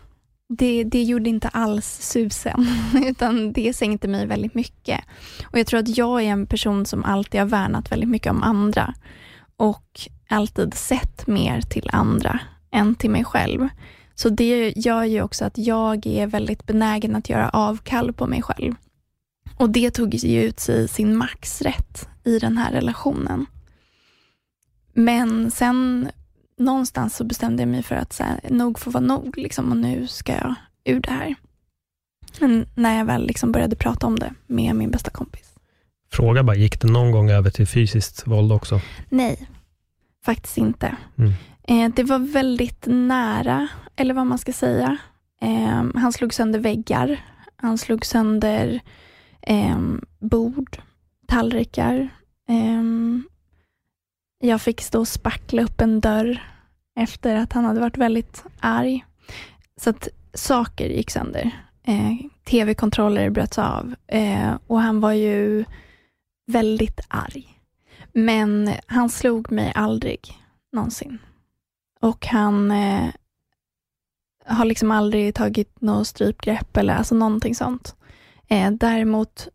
Det, det gjorde inte alls susen, utan det sänkte mig väldigt mycket. Och Jag tror att jag är en person som alltid har värnat väldigt mycket om andra. och alltid sett mer till andra än till mig själv. Så det gör ju också att jag är väldigt benägen att göra avkall på mig själv. Och det tog ju ut sig i sin maxrätt i den här relationen. Men sen någonstans så bestämde jag mig för att så här, nog får vara nog liksom, och nu ska jag ur det här. Men när jag väl liksom började prata om det med min bästa kompis. Fråga bara, gick det någon gång över till fysiskt våld också? Nej, faktiskt inte. Mm. Eh, det var väldigt nära, eller vad man ska säga. Eh, han slog sönder väggar, han slog sönder eh, bord, tallrikar. Ehm, jag fick stå och spackla upp en dörr efter att han hade varit väldigt arg. Så att saker gick sönder. Eh, Tv-kontroller bröts av eh, och han var ju väldigt arg. Men han slog mig aldrig någonsin. Och han eh, har liksom aldrig tagit något strypgrepp eller alltså någonting sånt. Eh, däremot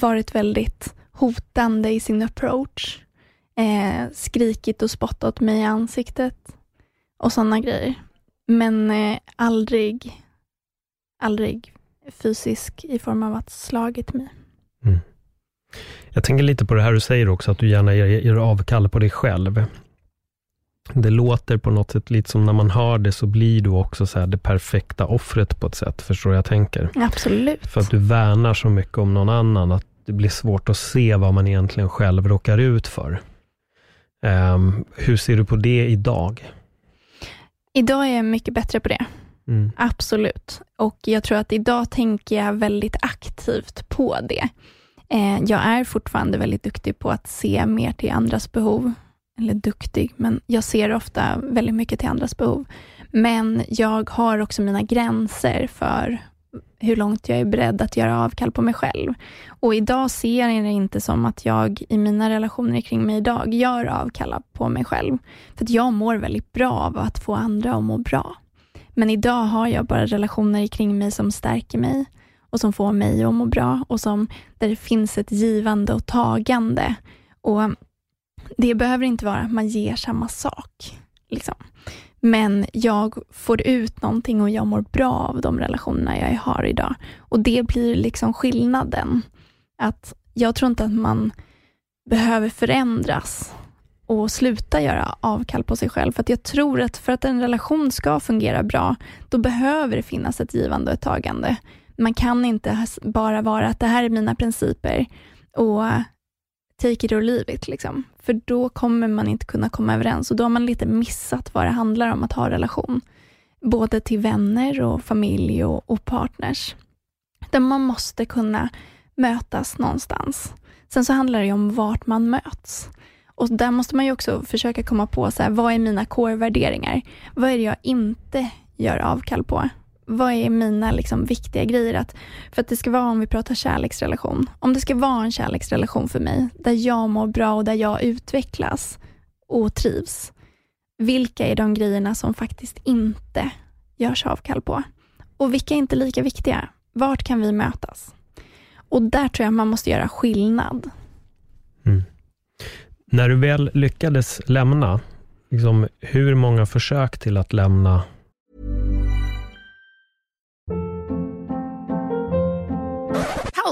varit väldigt hotande i sin approach. Eh, skrikit och spottat mig i ansiktet och sådana grejer. Men eh, aldrig, aldrig fysisk i form av att slagit mig. Mm. Jag tänker lite på det här du säger också, att du gärna ger, ger avkall på dig själv. Det låter på något sätt lite som när man hör det, så blir du också så det perfekta offret på ett sätt. Förstår du jag tänker? Absolut. För att du värnar så mycket om någon annan, att det blir svårt att se vad man egentligen själv råkar ut för. Um, hur ser du på det idag? Idag är jag mycket bättre på det. Mm. Absolut. Och jag tror att idag tänker jag väldigt aktivt på det. Eh, jag är fortfarande väldigt duktig på att se mer till andras behov. Eller duktig, men jag ser ofta väldigt mycket till andras behov. Men jag har också mina gränser för hur långt jag är beredd att göra avkall på mig själv. Och idag ser jag det inte som att jag i mina relationer kring mig idag gör avkall på mig själv. För att jag mår väldigt bra av att få andra att må bra. Men idag har jag bara relationer kring mig som stärker mig och som får mig att må bra och som, där det finns ett givande och tagande. Och det behöver inte vara att man ger samma sak. Liksom. Men jag får ut någonting och jag mår bra av de relationerna jag har idag. Och det blir liksom skillnaden. Att jag tror inte att man behöver förändras och sluta göra avkall på sig själv. För att jag tror att för att en relation ska fungera bra, då behöver det finnas ett givande och ett tagande. Man kan inte bara vara att det här är mina principer och take it or leave it. Liksom. För då kommer man inte kunna komma överens och då har man lite missat vad det handlar om att ha relation. Både till vänner och familj och, och partners. Där man måste kunna mötas någonstans. Sen så handlar det om vart man möts. Och där måste man ju också försöka komma på, så här, vad är mina core-värderingar? Vad är det jag inte gör avkall på? Vad är mina liksom, viktiga grejer? Att, för att det ska vara, om vi pratar kärleksrelation, om det ska vara en kärleksrelation för mig, där jag mår bra och där jag utvecklas och trivs, vilka är de grejerna som faktiskt inte görs avkall på? Och vilka är inte lika viktiga? Vart kan vi mötas? Och där tror jag man måste göra skillnad. Mm. När du väl lyckades lämna, liksom, hur många försök till att lämna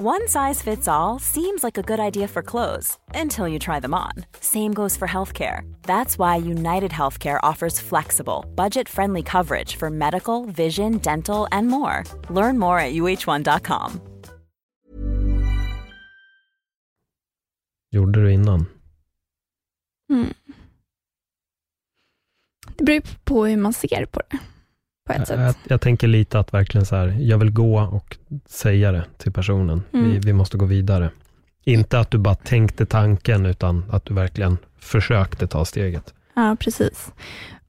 One size fits all seems like a good idea for clothes until you try them on. Same goes for healthcare. That's why United Healthcare offers flexible, budget friendly coverage for medical, vision, dental, and more. Learn more at uh1.com. Gjorde du innan? Mm. Det beror på hur man ser på det, på ett jag, sätt. jag, jag, tänker lite att verkligen så här, jag vill gå och säga det till personen. Mm. Vi, vi måste gå vidare. Inte att du bara tänkte tanken, utan att du verkligen försökte ta steget. Ja, precis.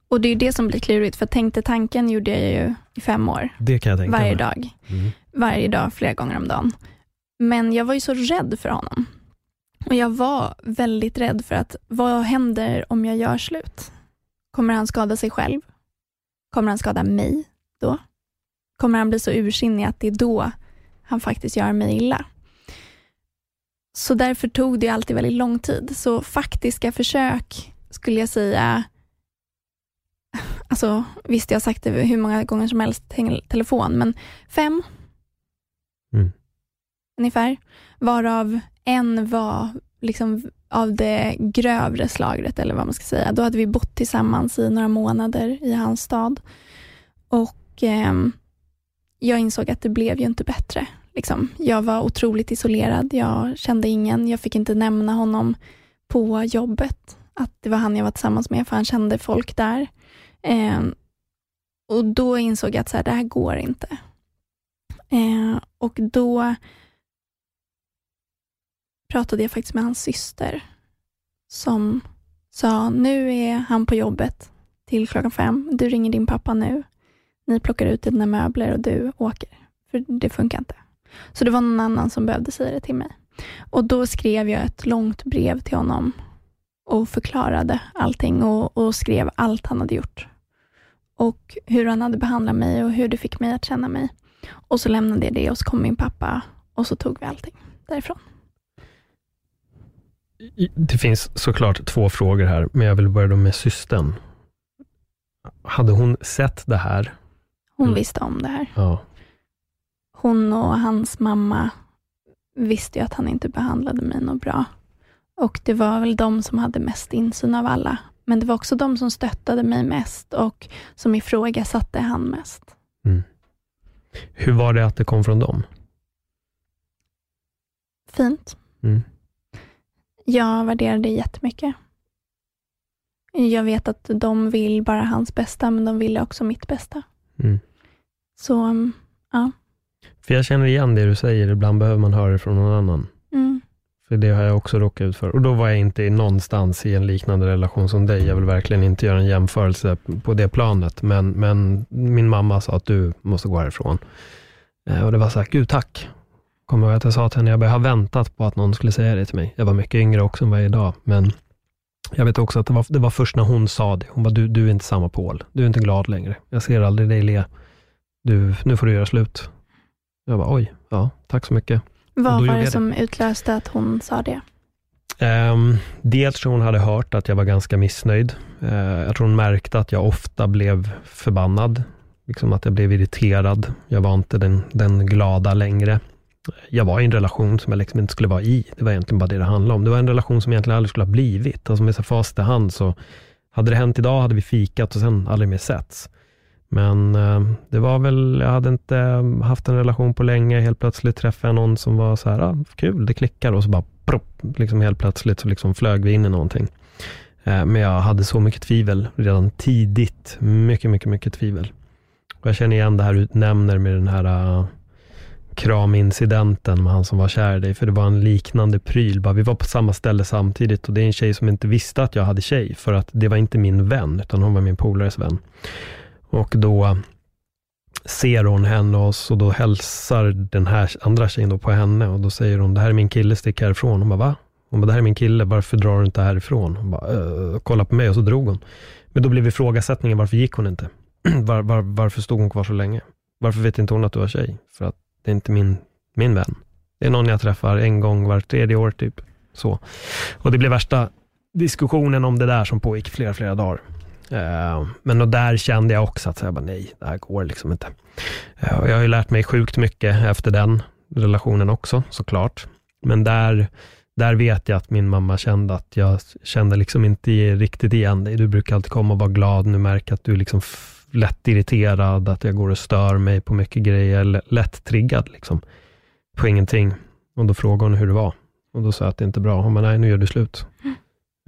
Och det är ju det som blir klurigt, för tänkte tanken gjorde jag ju i fem år. Det kan jag tänka Varje mig. dag. Mm. Varje dag, flera gånger om dagen. Men jag var ju så rädd för honom. Och jag var väldigt rädd för att, vad händer om jag gör slut? Kommer han skada sig själv? Kommer han skada mig då? Kommer han bli så ursinnig att det är då han faktiskt gör mig illa? Så därför tog det alltid väldigt lång tid. Så faktiska försök skulle jag säga, alltså visst jag har sagt det hur många gånger som helst telefon, men fem Mm. ungefär, varav en var liksom av det grövre slagret, eller vad man ska säga. Då hade vi bott tillsammans i några månader i hans stad. Och eh, jag insåg att det blev ju inte bättre. Liksom. Jag var otroligt isolerad, jag kände ingen, jag fick inte nämna honom på jobbet, att det var han jag var tillsammans med, för han kände folk där. Eh, och då insåg jag att så här, det här går inte. Eh, och då pratade jag faktiskt med hans syster som sa, nu är han på jobbet till klockan fem. Du ringer din pappa nu. Ni plockar ut dina möbler och du åker. För det funkar inte. Så det var någon annan som behövde säga det till mig. Och då skrev jag ett långt brev till honom och förklarade allting och, och skrev allt han hade gjort. Och hur han hade behandlat mig och hur det fick mig att känna mig. Och så lämnade jag det och så kom min pappa och så tog vi allting därifrån. Det finns såklart två frågor här, men jag vill börja med systern. Hade hon sett det här? Hon Mm. visste om det här. Ja. Hon och hans mamma visste ju att han inte behandlade mig något bra. Och det var väl de som hade mest insyn av alla. Men det var också de som stöttade mig mest och som ifrågasatte han mest. Hur var det att det kom från dem? Fint. Mm. Jag värderar det jättemycket. Jag vet att de vill bara hans bästa, men de ville också mitt bästa. Mm. Så, mm, ja. För jag känner igen det du säger, ibland behöver man höra det från någon annan. Mm. För det har jag också råkat ut för. Och då var jag inte någonstans i en liknande relation som dig. Jag vill verkligen inte göra en jämförelse på det planet. Men, men min mamma sa att du måste gå härifrån. Eh, och det var så här, gud tack. Kommer ihåg att jag sa till henne, jag har väntat på att någon skulle säga det till mig. Jag var mycket yngre också än vad jag är idag. Men jag vet också att det var, det var först när hon sa det. Hon bara, du, du är inte samma Paul. Du är inte glad längre. Jag ser aldrig dig le. Du, nu får du göra slut. Jag bara, oj, ja, tack så mycket. Vad var det det. som utlöste att hon sa det? Um, dels tror hon hade hört att jag var ganska missnöjd. Eh, jag tror hon märkte att jag ofta blev förbannad. Liksom att jag blev irriterad. Jag var inte den, den glada längre. Jag var i en relation som jag liksom inte skulle vara i. Det var egentligen bara det det handlade om. Det var en relation som egentligen aldrig skulle ha blivit. Alltså med så facit i hand så hade det hänt idag hade vi fikat och sen aldrig mer setts. Men eh, det var väl, jag hade inte eh, haft en relation på länge. Helt plötsligt träffade jag någon som var så här, ah, kul, det klickar och så bara propp, liksom helt plötsligt så liksom flög vi in i någonting. Eh, men jag hade så mycket tvivel redan tidigt. Mycket, mycket, mycket tvivel. Och jag känner igen det här du nämner med den här uh, kramincidenten med han som var kär i dig, för det var en liknande pryl. Bara, vi var på samma ställe samtidigt och det är en tjej som inte visste att jag hade tjej, för att det var inte min vän, utan hon var min polares vän. Och då ser hon henne och, så då hälsar den här andra tjejen då på henne och då säger hon, det här är min kille, stick härifrån. Hon bara, va? Hon bara, det här är min kille, varför drar du inte härifrån? Hon bara, äh, kolla på mig och så drog hon. Men då blev ifrågasättningen, varför gick hon inte? Var, var, varför stod hon kvar så länge? Varför vet inte hon att du var tjej? För att det är inte min, min vän. Det är någon jag träffar en gång var tredje år typ. Så. Och det blev värsta diskussionen om det där som pågick flera, flera dagar. Uh, men och där kände jag också att så jag bara, nej, det här går liksom inte. Uh, jag har ju lärt mig sjukt mycket efter den relationen också, såklart. Men där, där vet jag att min mamma kände att jag kände liksom inte riktigt igen dig. Du brukar alltid komma och vara glad. Nu märker jag att du liksom lätt irriterad, att jag går och stör mig på mycket grejer. Lätt triggad liksom, på ingenting. Och då frågade hon hur det var. Och då sa jag att det inte är bra. Hon bara, nej, nu gör du slut.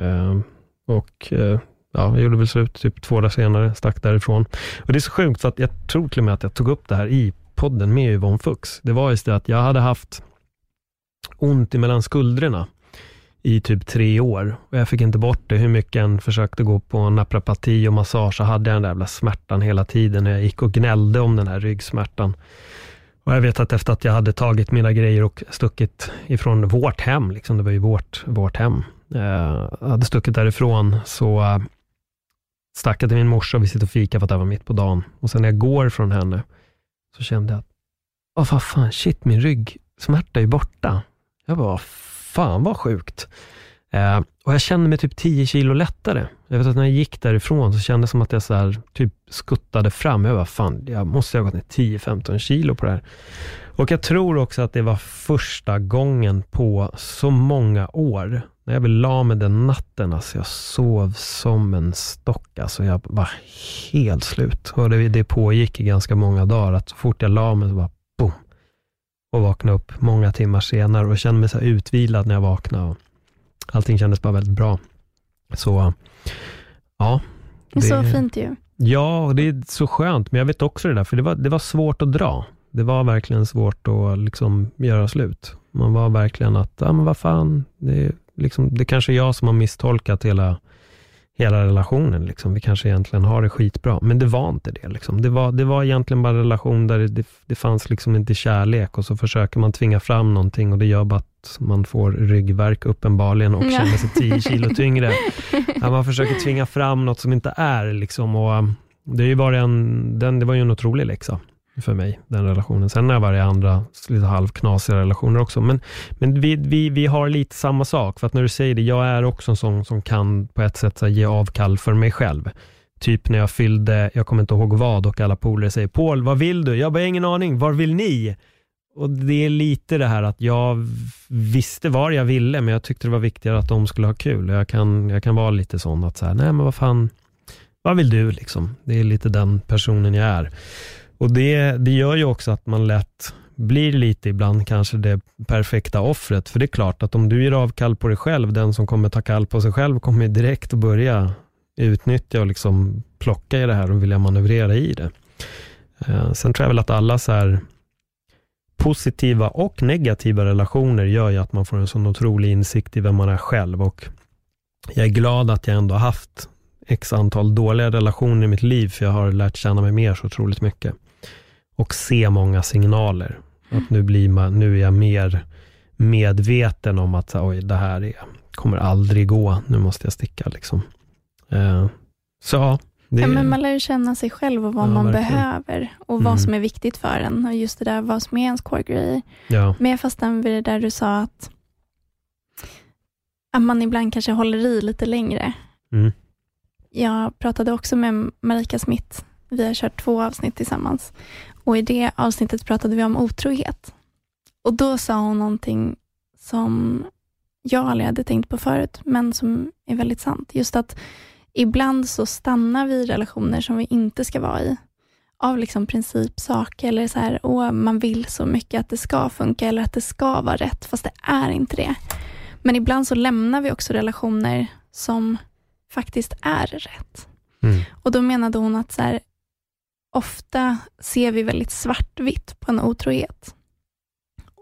Eh, och eh, ja, jag gjorde väl slut typ två dagar senare, stack därifrån. Och det är så sjukt, för att jag tror till och med att jag tog upp det här i podden med Yvonne Fuchs. Det var just det att jag hade haft ont mellan skuldrorna i typ tre år. Och jag fick inte bort det. Hur mycket jag än försökte gå på naprapati och massage, så hade jag den där jävla smärtan hela tiden. Jag gick och gnällde om den här ryggsmärtan. Och jag vet att efter att jag hade tagit mina grejer och stuckit ifrån vårt hem, liksom, det var ju vårt, vårt hem, eh, hade stuckit därifrån, så eh, stack jag till min morsa och vi sitter och fikar för att det var mitt på dagen. Och sen när jag går från henne, så kände jag att, åh vad fan, shit, min ryggsmärta är borta. Jag bara, fan vad sjukt. Eh, och jag kände mig typ 10 kilo lättare. Jag vet att när jag gick därifrån så kändes det som att jag så här, typ skuttade fram. Jag bara, fan, jag måste ha gått ner 10-15 kilo på det här. Och jag tror också att det var första gången på så många år, när jag väl la mig den natten, alltså jag sov som en stock. Alltså jag var helt slut. Och det, det pågick i ganska många dagar, att så fort jag la mig så bara. Och vaknade upp många timmar senare och kände mig så utvilad när jag vaknade. Allting kändes bara väldigt bra. Så, ja. Det är så fint ju. Ja, och det är så skönt, men jag vet också det där, för det var, det var svårt att dra. Det var verkligen svårt att liksom göra slut. Man var verkligen att, ja men vad fan, det, liksom, det kanske är jag som har misstolkat hela, hela relationen. Liksom. Vi kanske egentligen har det skitbra, men det var inte det. Liksom. Det, var, det var egentligen bara en relation där det, det fanns liksom inte kärlek och så försöker man tvinga fram någonting och det gör bara att man får ryggverk uppenbarligen och känner sig 10 kilo tyngre. Ja, man försöker tvinga fram något som inte är. Liksom, och um, det, är ju bara en, den, det var ju en otrolig läxa för mig, den relationen. Sen har jag varit i andra lite halvknasiga relationer också, men, men vi, vi, vi har lite samma sak. För att när du säger det, jag är också en sån som kan på ett sätt så ge avkall för mig själv. Typ när jag fyllde, jag kommer inte ihåg vad, och alla polare säger Paul, vad vill du? Jag bara, ingen aning, vad vill ni? Och Det är lite det här att jag visste vad jag ville, men jag tyckte det var viktigare att de skulle ha kul. Jag kan, jag kan vara lite sån att, så här, nej men vad fan, vad vill du liksom? Det är lite den personen jag är. Och det, det gör ju också att man lätt blir lite ibland kanske det perfekta offret. För det är klart att om du ger avkall på dig själv, den som kommer ta kall på sig själv kommer direkt att börja utnyttja och liksom plocka i det här och vilja manövrera i det. Eh, sen tror jag väl att alla så här positiva och negativa relationer gör ju att man får en sån otrolig insikt i vem man är själv och jag är glad att jag ändå haft x antal dåliga relationer i mitt liv, för jag har lärt känna mig mer så otroligt mycket och se många signaler. Att nu, blir man, nu är jag mer medveten om att oj, det här är, kommer aldrig gå, nu måste jag sticka. Liksom. Uh, så det, ja, men man lär ju känna sig själv och vad ja, man verkligen. behöver och mm. vad som är viktigt för en. Och just det där, vad som är ens core grejer. Ja. Men jag fastnade vid det där du sa att, att man ibland kanske håller i lite längre. Mm. Jag pratade också med Marika Smith. Vi har kört två avsnitt tillsammans. Och I det avsnittet pratade vi om otrohet. Och Då sa hon någonting som jag aldrig hade tänkt på förut, men som är väldigt sant. Just att ibland så stannar vi i relationer som vi inte ska vara i. Av liksom principsak eller så här, åh, man vill så mycket att det ska funka eller att det ska vara rätt, fast det är inte det. Men ibland så lämnar vi också relationer som faktiskt är rätt. Mm. Och Då menade hon att så här, ofta ser vi väldigt svartvitt på en otrohet.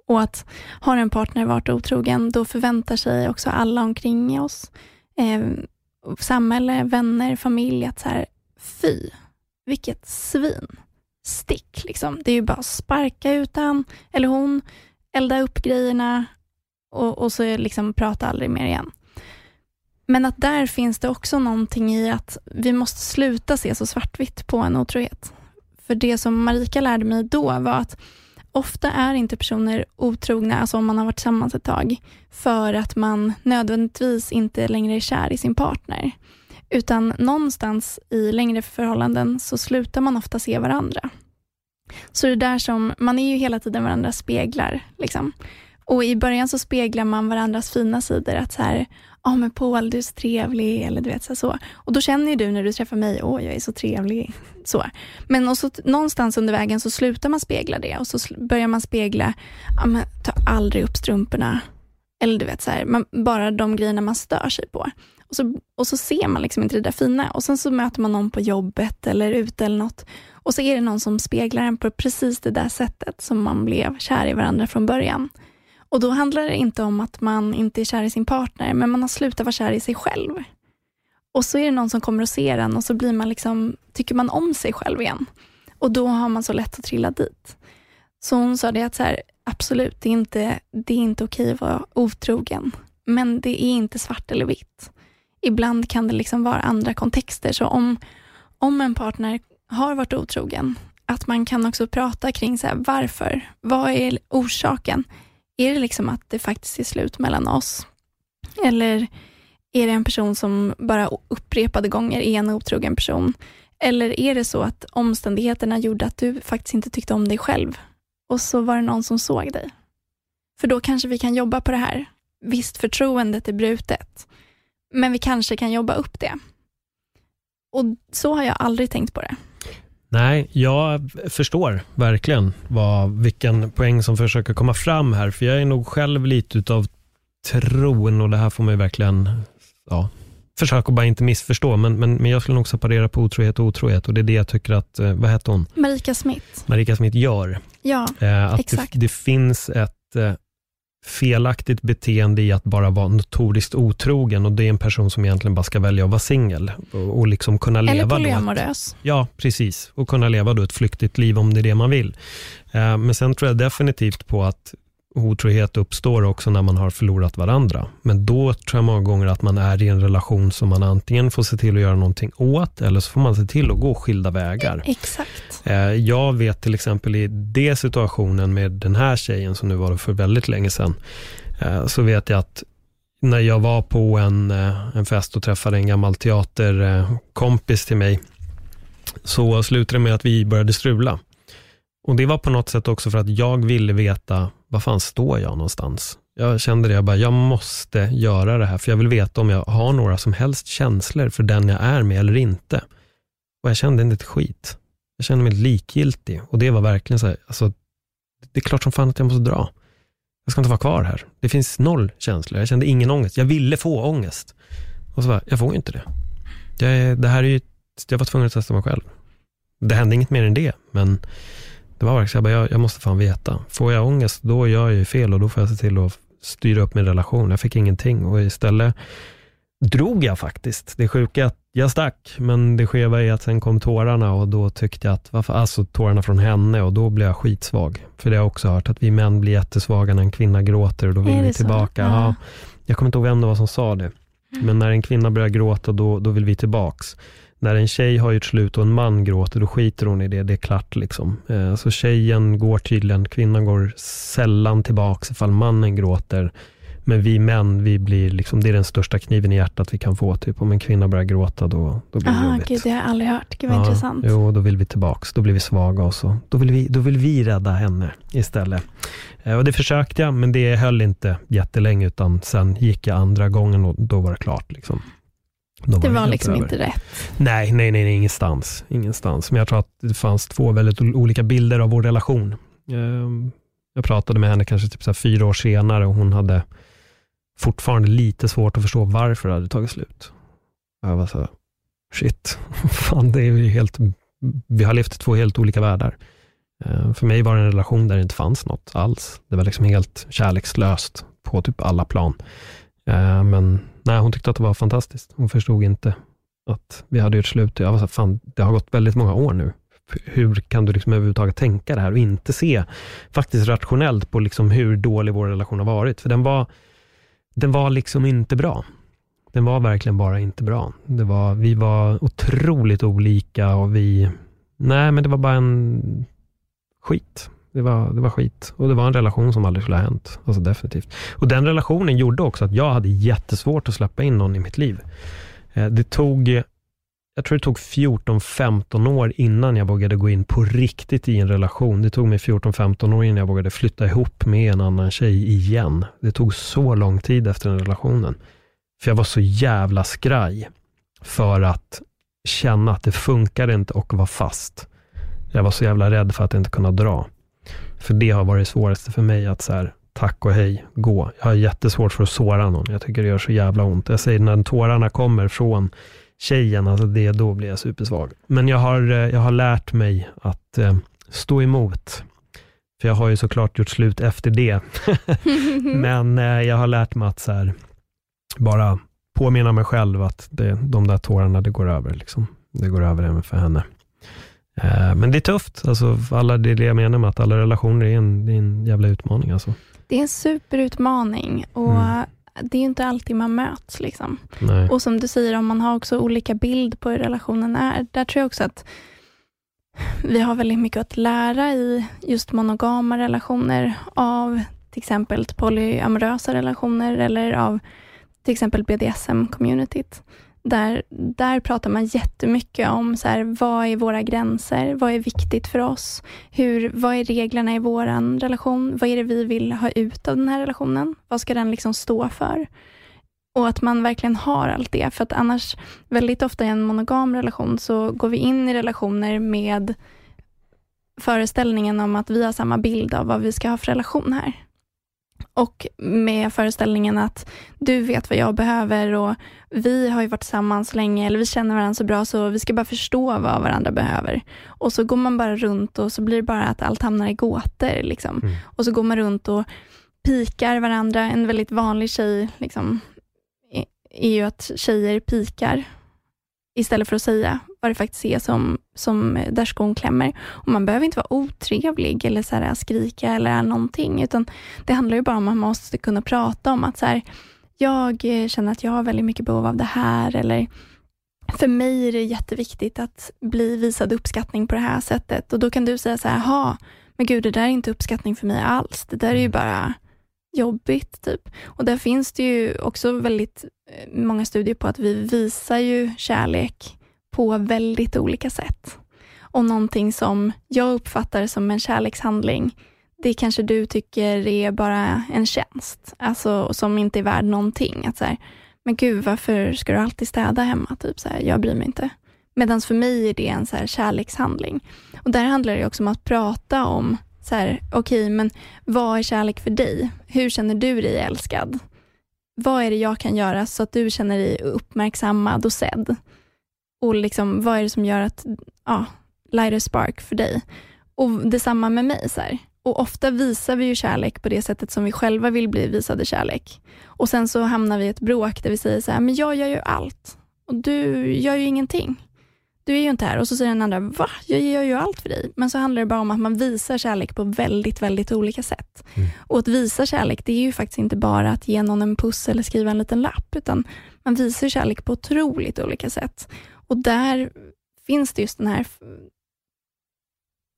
Och att har en partner varit otrogen, då förväntar sig också alla omkring oss, eh, samhälle, vänner, familj, att så här, fy, vilket svin. Stick, liksom. Det är ju bara att sparka ut han eller hon, elda upp grejerna och, och så liksom prata aldrig mer igen. Men att där finns det också någonting i att vi måste sluta se så svartvitt på en otrohet. För det som Marika lärde mig då var att ofta är inte personer otrogna, alltså om man har varit tillsammans ett tag, för att man nödvändigtvis inte längre är kär i sin partner. Utan någonstans i längre förhållanden så slutar man ofta se varandra. Så det där som, man är ju hela tiden varandras speglar. Liksom. Och i början så speglar man varandras fina sidor, att så här, ja oh, men Paul du är så trevlig, eller du vet så, så. Och då känner ju du när du träffar mig, åh oh, jag är så trevlig. Så. Men och så, någonstans under vägen så slutar man spegla det och så börjar man spegla, ja men ta aldrig upp strumporna. Eller du vet, så här, man, bara de grejerna man stör sig på. Och så, och så ser man liksom inte det där fina och sen så möter man någon på jobbet eller ute eller något och så är det någon som speglar en på precis det där sättet som man blev kär i varandra från början. Och då handlar det inte om att man inte är kär i sin partner, men man har slutat vara kär i sig själv. Och så är det någon som kommer och ser en och så blir man liksom, tycker man om sig själv igen. Och då har man så lätt att trilla dit. Så hon sa det att så här, absolut, det är, inte, det är inte okej att vara otrogen. Men det är inte svart eller vitt. Ibland kan det liksom vara andra kontexter. Så om, om en partner har varit otrogen, att man kan också prata kring så här, varför. Vad är orsaken? Är det liksom att det faktiskt är slut mellan oss? Eller är det en person som bara upprepade gånger är en otrogen person? Eller är det så att omständigheterna gjorde att du faktiskt inte tyckte om dig själv och så var det någon som såg dig? För då kanske vi kan jobba på det här. Visst, förtroendet är brutet, men vi kanske kan jobba upp det. Och så har jag aldrig tänkt på det. Nej, jag förstår verkligen vad, vilken poäng som försöker komma fram här, för jag är nog själv lite utav tron och det här får man ju verkligen ja, försöka bara inte missförstå, men, men, men jag skulle nog separera på otrohet och otrohet och det är det jag tycker att, eh, vad heter hon? Marika Smith. Marika Smith gör. Ja, Eh, att exakt. det, det finns ett eh, felaktigt beteende i att bara vara notoriskt otrogen och det är en person som egentligen bara ska välja att vara singel och, och liksom kunna Eller leva ett, polyamorös. Ja, precis. Och kunna leva då ett flyktigt liv om det är det man vill. Eh, men sen tror jag definitivt på att otrohet uppstår också när man har förlorat varandra. Men då tror jag många gånger att man är i en relation som man antingen får se till att göra någonting åt, eller så får man se till att gå skilda vägar. Exakt. Eh, Jag vet till exempel i det situationen med den här tjejen, som nu var det för väldigt länge sedan, eh, så vet jag att när jag var på en, eh, en fest och träffade en gammal teaterkompis till mig, så slutade det med att vi började strula. Och det var på något sätt också för att jag ville veta, var fan står jag någonstans? Jag kände det, jag bara, jag måste göra det här, för jag vill veta om jag har några som helst känslor för den jag är med eller inte. Och jag kände inte ett skit. Jag kände mig likgiltig och det var verkligen så här, alltså, det är klart som fan att jag måste dra. Jag ska inte vara kvar här. Det finns noll känslor. Jag kände ingen ångest. Jag ville få ångest. Och så bara, jag får ju inte det. Jag, det här är ju, jag var tvungen att testa mig själv. Det hände inget mer än det, men det var verkligen så jag, bara, jag, jag måste fan veta. Får jag ångest, då gör jag ju fel och då får jag se till att styra upp min relation. Jag fick ingenting och istället drog jag faktiskt. Det sjuka är att jag stack, men det skeva är att sen kom tårarna och då tyckte jag att, varför, alltså tårarna från henne och då blev jag skitsvag. För det har jag också hört, att vi män blir jättesvaga när en kvinna gråter och då vill vi tillbaka. Ja. Ja. Jag kommer inte ihåg vem det var som sa det. Men när en kvinna börjar gråta, då, då vill vi tillbaks. När en tjej har gjort slut och en man gråter, då skiter hon i det. Det är klart. Liksom. Eh, Så tjejen går tydligen, kvinnan går sällan tillbaks ifall mannen gråter. Men vi män, vi blir liksom, det är den största kniven i hjärtat vi kan få. Typ. Om en kvinna börjar gråta, då, då blir det Aha, jobbigt. gud, det har jag aldrig hört. Gud vad intressant. Jo, då vill vi tillbaks. Då blir vi svaga och så. Då vill vi, då vill vi rädda henne istället. Eh, Och det försökte jag, men det höll inte jättelänge, utan sen gick jag andra gången och då var det klart. Liksom. Då Det var liksom över. inte rätt. Nej, nej, nej, nej, ingenstans. ingenstans. Men jag tror att det fanns två väldigt olika bilder av vår relation. Ehm, Jag pratade med henne kanske typ så fyra år senare och hon hade fortfarande lite svårt att förstå varför det hade tagit slut. Jag var så här, shit, fan det är ju helt, vi har levt i två helt olika världar. Ehm, För mig var det en relation där det inte fanns något alls. Det var liksom helt kärlekslöst på typ alla plan. Ehm, Men nej, hon tyckte att det var fantastiskt. Hon förstod inte att vi hade gjort slut. Jag var så här, fan, det har gått väldigt många år nu. Hur kan du liksom överhuvudtaget tänka det här och inte se faktiskt rationellt på liksom hur dålig vår relation har varit? För den var, den var liksom inte bra. Den var verkligen bara inte bra. Det var, vi var otroligt olika och vi, nej men det var bara en skit. Det var, det var skit. Och det var en relation som aldrig skulle ha hänt. Alltså definitivt. Och den relationen gjorde också att jag hade jättesvårt att släppa in någon i mitt liv. Eh, det tog, jag tror det tog 14-15 år innan jag vågade gå in på riktigt i en relation. Det tog mig 14-15 år innan jag vågade flytta ihop med en annan tjej igen. Det tog så lång tid efter den relationen. För jag var så jävla skraj för att känna att det funkar inte och vara fast. Jag var så jävla rädd för att inte kunna dra. För det har varit det svåraste för mig att så här, tack och hej, gå. Jag har jättesvårt för att såra någon. Jag tycker det gör så jävla ont. Jag säger när tårarna kommer från tjejen, alltså det, då blir jag supersvag. Men jag har, eh, jag har lärt mig att eh, stå emot. För jag har ju såklart gjort slut efter det. Men eh, jag har lärt mig att så här, bara påminna mig själv att det, de där tårarna, det går över. Liksom. Det går över även för henne. Eh, men det är tufft. Alltså, alla, det är det jag menar med att alla relationer är en, är en jävla utmaning. Alltså. Det är en superutmaning och Mm. det är inte alltid man möts. Liksom. Och som du säger, om man har också olika bild på hur relationen är, där tror jag också att vi har väldigt mycket att lära i just monogama relationer av till exempel polyamorösa relationer eller av till exempel BDSM-communityt. Där, där pratar man jättemycket om så här, vad är våra gränser, vad är viktigt för oss, hur, vad är reglerna i vår relation, vad är det vi vill ha ut av den här relationen, vad ska den liksom stå för? Och att man verkligen har allt det, för att annars, väldigt ofta i en monogam relation, så går vi in i relationer med föreställningen om att vi har samma bild av vad vi ska ha för relation här. Och med föreställningen att du vet vad jag behöver och vi har ju varit tillsammans länge, eller vi känner varandra så bra, så vi ska bara förstå vad varandra behöver. Och så går man bara runt och så blir det bara att allt hamnar i gåtor. Liksom. Mm. Och så går man runt och pikar varandra. En väldigt vanlig tjej liksom, är- ju att tjejer pikar istället för att säga vad det faktiskt är som, som där skon klämmer. Och man behöver inte vara otrevlig eller så här, skrika eller någonting, utan det handlar ju bara om att man måste kunna prata om att så här, jag känner att jag har väldigt mycket behov av det här, eller för mig är det jätteviktigt att bli visad uppskattning på det här sättet. Och då kan du säga så här, "Jaha, men gud, det där är inte uppskattning för mig alls. Det där är ju bara jobbigt. typ. Och där finns det ju också väldigt eh, många studier på att vi visar ju kärlek på väldigt olika sätt. Och någonting som jag uppfattar som en kärlekshandling, det kanske du tycker är bara en tjänst, alltså som inte är värd någonting. Att så här, men gud, varför ska du alltid städa hemma? Typ så här, jag bryr mig inte. Medan för mig är det en så här kärlekshandling. Och där handlar det också om att prata om, så här, okej, men vad är kärlek för dig? Hur känner du dig älskad? Vad är det jag kan göra så att du känner dig uppmärksammad och sedd? Och liksom, vad är det som gör att, ja, light a spark för dig? Och detsamma med mig. Så här. Och ofta visar vi ju kärlek på det sättet som vi själva vill bli visade kärlek. Och sen så hamnar vi i ett bråk där vi säger så här, men jag gör ju allt och du gör ju ingenting. Du är ju inte här. Och så säger den andra, va? Jag gör ju allt för dig. Men så handlar det bara om att man visar kärlek på väldigt, väldigt olika sätt. Och att visa kärlek, det är ju faktiskt inte bara att ge någon en puss eller skriva en liten lapp, utan man visar kärlek på otroligt olika sätt. Och där finns det just den här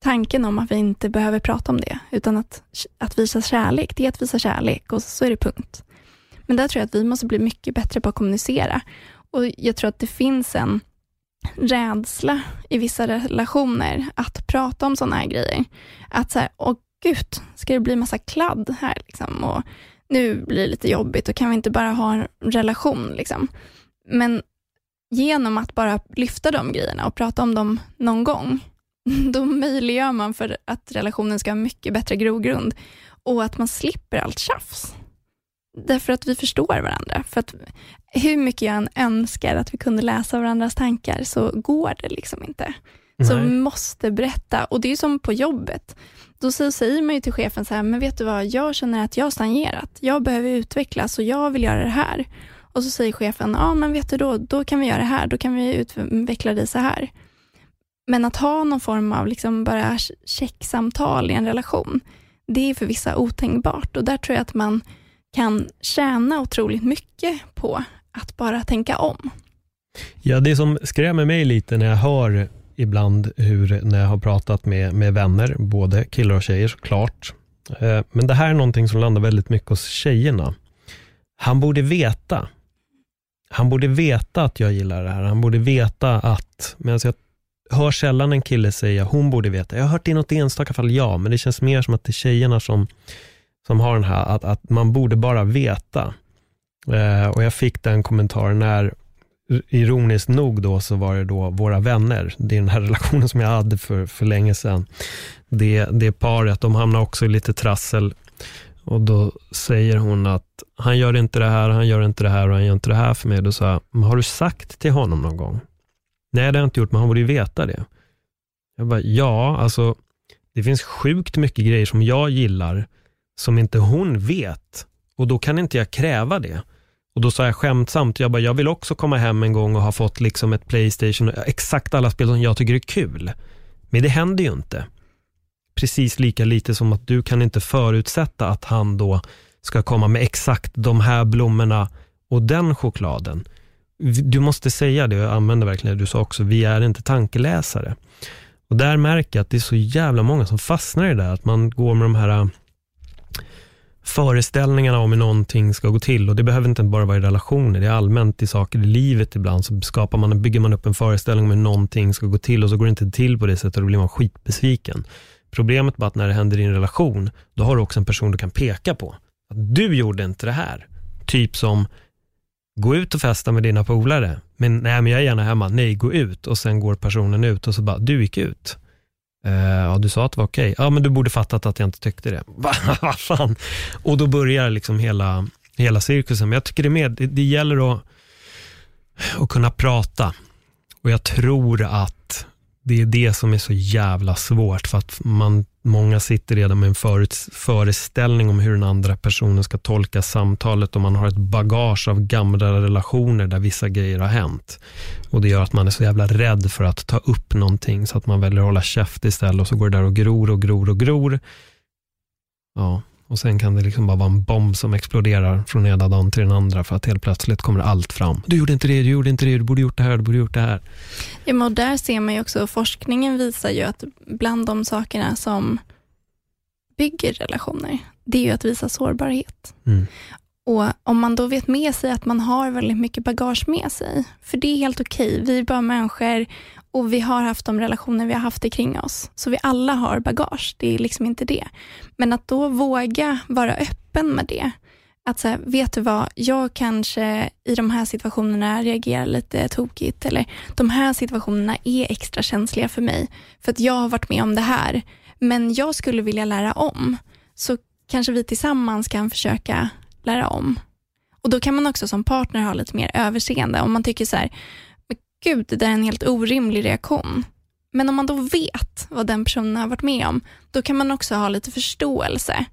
tanken om att vi inte behöver prata om det, utan att, att visa kärlek, det är att visa kärlek och så är det punkt. Men där tror jag att vi måste bli mycket bättre på att kommunicera. Och jag tror att det finns en rädsla i vissa relationer att prata om sådana här grejer. Att så här, åh gud, ska det bli massa kladd här liksom? Och nu blir det lite jobbigt och kan vi inte bara ha en relation liksom? Men genom att bara lyfta de grejerna och prata om dem någon gång, då möjliggör man för att relationen ska ha mycket bättre grogrund och att man slipper allt tjafs. Därför att vi förstår varandra. För att hur mycket jag än önskar att vi kunde läsa varandras tankar så går det liksom inte. Så vi måste berätta. Och det är som på jobbet. Då säger man ju till chefen så här, men vet du vad, jag känner att jag har stagnerat. Jag behöver utvecklas och jag vill göra det här. Och så säger chefen, ja men vet du då, då kan vi göra det här, då kan vi utveckla dig så här. Men att ha någon form av liksom bara checksamtal i en relation, det är för vissa otänkbart. Och där tror jag att man kan tjäna otroligt mycket på att bara tänka om. Ja, det som skrämmer mig lite när jag hör ibland hur, när jag har pratat med, med vänner, både killar och tjejer såklart. Eh, men det här är någonting som landar väldigt mycket hos tjejerna. Han borde veta. Han borde veta att jag gillar det här. Han borde veta att, men alltså jag hör sällan en kille säga hon borde veta. Jag har hört det i något enstaka fall, ja, men det känns mer som att det är tjejerna som, som har den här, att, att man borde bara veta. Eh, och jag fick den kommentaren när ironiskt nog då så var det då våra vänner, det är den här relationen som jag hade för, för länge sedan. Det, det paret, de hamnar också i lite trassel och då säger hon att han gör inte det här, han gör inte det här och han gör inte det här för mig. Då sa jag, men har du sagt till honom någon gång? Nej, det har jag inte gjort, men han borde ju veta det. Jag bara, ja, alltså det finns sjukt mycket grejer som jag gillar, som inte hon vet. Och då kan inte jag kräva det. Och då sa jag skämtsamt, jag bara, jag vill också komma hem en gång och ha fått liksom ett Playstation, exakt alla spel som jag tycker är kul. Men det händer ju inte. Precis lika lite som att du kan inte förutsätta att han då ska komma med exakt de här blommorna och den chokladen. Du måste säga det, och jag använder verkligen det du sa också, vi är inte tankeläsare. Och där märker jag att det är så jävla många som fastnar i det där, att man går med de här äh, föreställningarna om hur någonting ska gå till. Och Det behöver inte bara vara i relationer, det är allmänt i saker i livet ibland. Så skapar man, bygger man upp en föreställning om hur någonting ska gå till och så går det inte till på det sättet och då blir man skitbesviken. Problemet är att när det händer i en relation, då har du också en person du kan peka på. Att du gjorde inte det här. Typ som, gå ut och festa med dina polare. Men nej, men jag är gärna hemma. Nej, gå ut. Och sen går personen ut och så bara, du gick ut. Uh, ja, du sa att det var okej. Okay. Ja, men du borde fattat att jag inte tyckte det. Vad fan? Och då börjar liksom hela, hela cirkusen. Men jag tycker det, med, det, det gäller att, att kunna prata. Och jag tror att det är det som är så jävla svårt, för att man, många sitter redan med en föreställning om hur den andra personen ska tolka samtalet och man har ett bagage av gamla relationer där vissa grejer har hänt. Och Det gör att man är så jävla rädd för att ta upp någonting, så att man väljer att hålla käft istället och så går det där och gror och gror och gror. Ja, och sen kan det liksom bara vara en bomb som exploderar från ena dagen till den andra för att helt plötsligt kommer allt fram. Du gjorde inte det, du gjorde inte det, du borde gjort det här, du borde gjort det här. Ja, men och där ser man ju också, forskningen visar ju att bland de sakerna som bygger relationer, det är ju att visa sårbarhet. Mm. Och Om man då vet med sig att man har väldigt mycket bagage med sig, för det är helt okej, okay. vi är bara människor och vi har haft de relationer vi har haft kring oss. Så vi alla har bagage, det är liksom inte det. Men att då våga vara öppen med det. Att säga, vet du vad, jag kanske i de här situationerna reagerar lite tokigt eller de här situationerna är extra känsliga för mig för att jag har varit med om det här. Men jag skulle vilja lära om. Så kanske vi tillsammans kan försöka lära om. Och Då kan man också som partner ha lite mer överseende. Om man tycker så här, men gud, det där är en helt orimlig reaktion. Men om man då vet vad den personen har varit med om, då kan man också ha lite förståelse.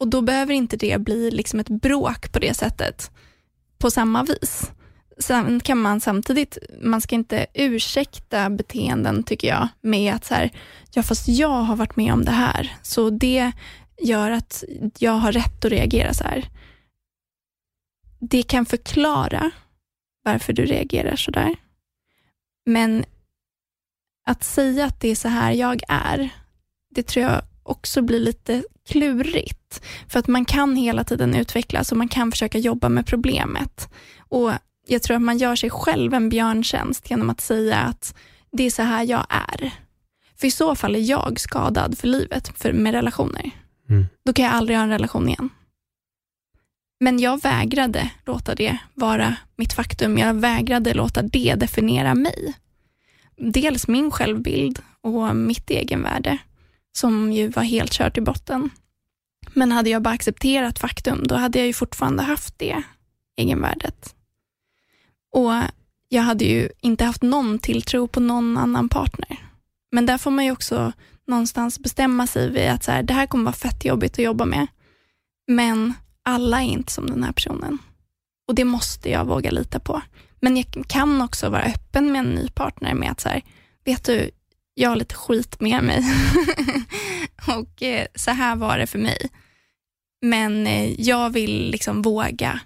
Och då behöver inte det bli liksom ett bråk på det sättet, på samma vis. Sen kan man samtidigt, man ska inte ursäkta beteenden tycker jag, med att så här, ja fast jag har varit med om det här, så det gör att jag har rätt att reagera så här. Det kan förklara varför du reagerar så där. Men att säga att det är så här jag är, det tror jag också blir lite klurigt. För att man kan hela tiden utvecklas och man kan försöka jobba med problemet. Och Jag tror att man gör sig själv en björntjänst genom att säga att det är så här jag är. För i så fall är jag skadad för livet för, med relationer. Mm. Då kan jag aldrig ha en relation igen. Men jag vägrade låta det vara mitt faktum. Jag vägrade låta det definiera mig. Dels min självbild och mitt egenvärde, som ju var helt kört i botten. Men hade jag bara accepterat faktum, då hade jag ju fortfarande haft det egenvärdet. Och jag hade ju inte haft någon tilltro på någon annan partner. Men där får man ju också någonstans bestämma sig vid att så här, det här kommer vara fett jobbigt att jobba med. Men alla är inte som den här personen. Och det måste jag våga lita på. Men jag kan också vara öppen med en ny partner med att så här, vet du, jag har lite skit med mig. och eh, så här var det för mig. Men eh, jag vill liksom våga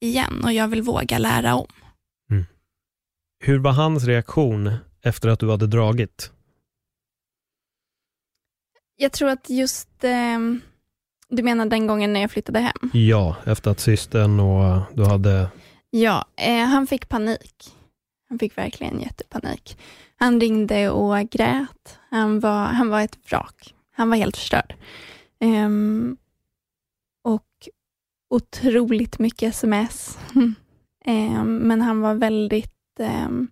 igen och jag vill våga lära om. Mm. Hur var hans reaktion efter att du hade dragit? Jag tror att just eh, du menar den gången när jag flyttade hem? Ja, efter att systern och du hade... Ja, eh, han fick panik. Han fick verkligen jättepanik. Han ringde och grät. Han var, han var ett vrak. Han var helt förstörd. Um, och otroligt mycket sms. um, men han var väldigt um,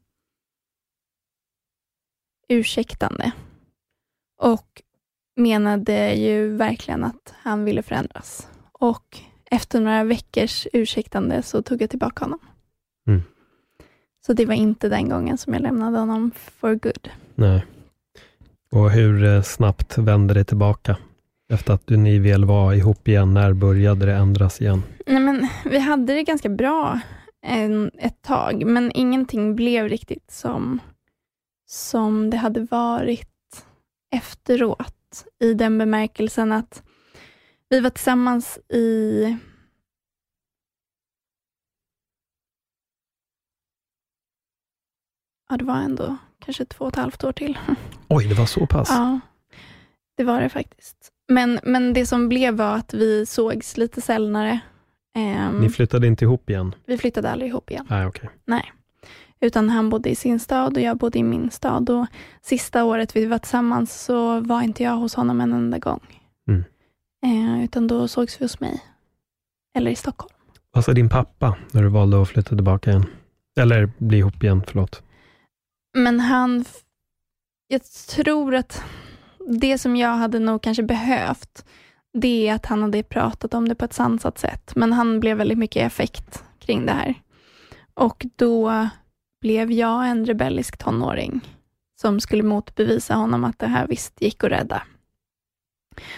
ursäktande. Och menade ju verkligen att han ville förändras. Och efter några veckors ursäktande så tog jag tillbaka honom. Mm. Så det var inte den gången som jag lämnade honom for good. Nej. Och hur eh, snabbt vände det tillbaka? Efter att du, ni väl var ihop igen, när började det ändras igen? Nej, men vi hade det ganska bra en, ett tag, men ingenting blev riktigt som, som det hade varit efteråt, i den bemärkelsen att vi var tillsammans i Ja, det var ändå kanske två och ett halvt år till. Oj, det var så pass? Ja, det var det faktiskt. Men, men det som blev var att vi sågs lite sällnare. Ehm, Ni flyttade inte ihop igen? vi flyttade aldrig ihop igen. Nej, okej. Nej. Utan han bodde i sin stad och jag bodde i min stad. Och sista året vi var tillsammans så var inte jag hos honom en enda gång. Mm. Eh, utan då sågs vi hos mig. Eller i Stockholm. Vad sa din pappa när du valde att flytta tillbaka igen? Eller bli ihop igen, förlåt. Men han, jag tror att det som jag hade nog kanske behövt, det är att han hade pratat om det på ett sansat sätt. Men han blev väldigt mycket effekt kring det här. Och då blev jag en rebellisk tonåring som skulle motbevisa honom att det här visst gick att rädda.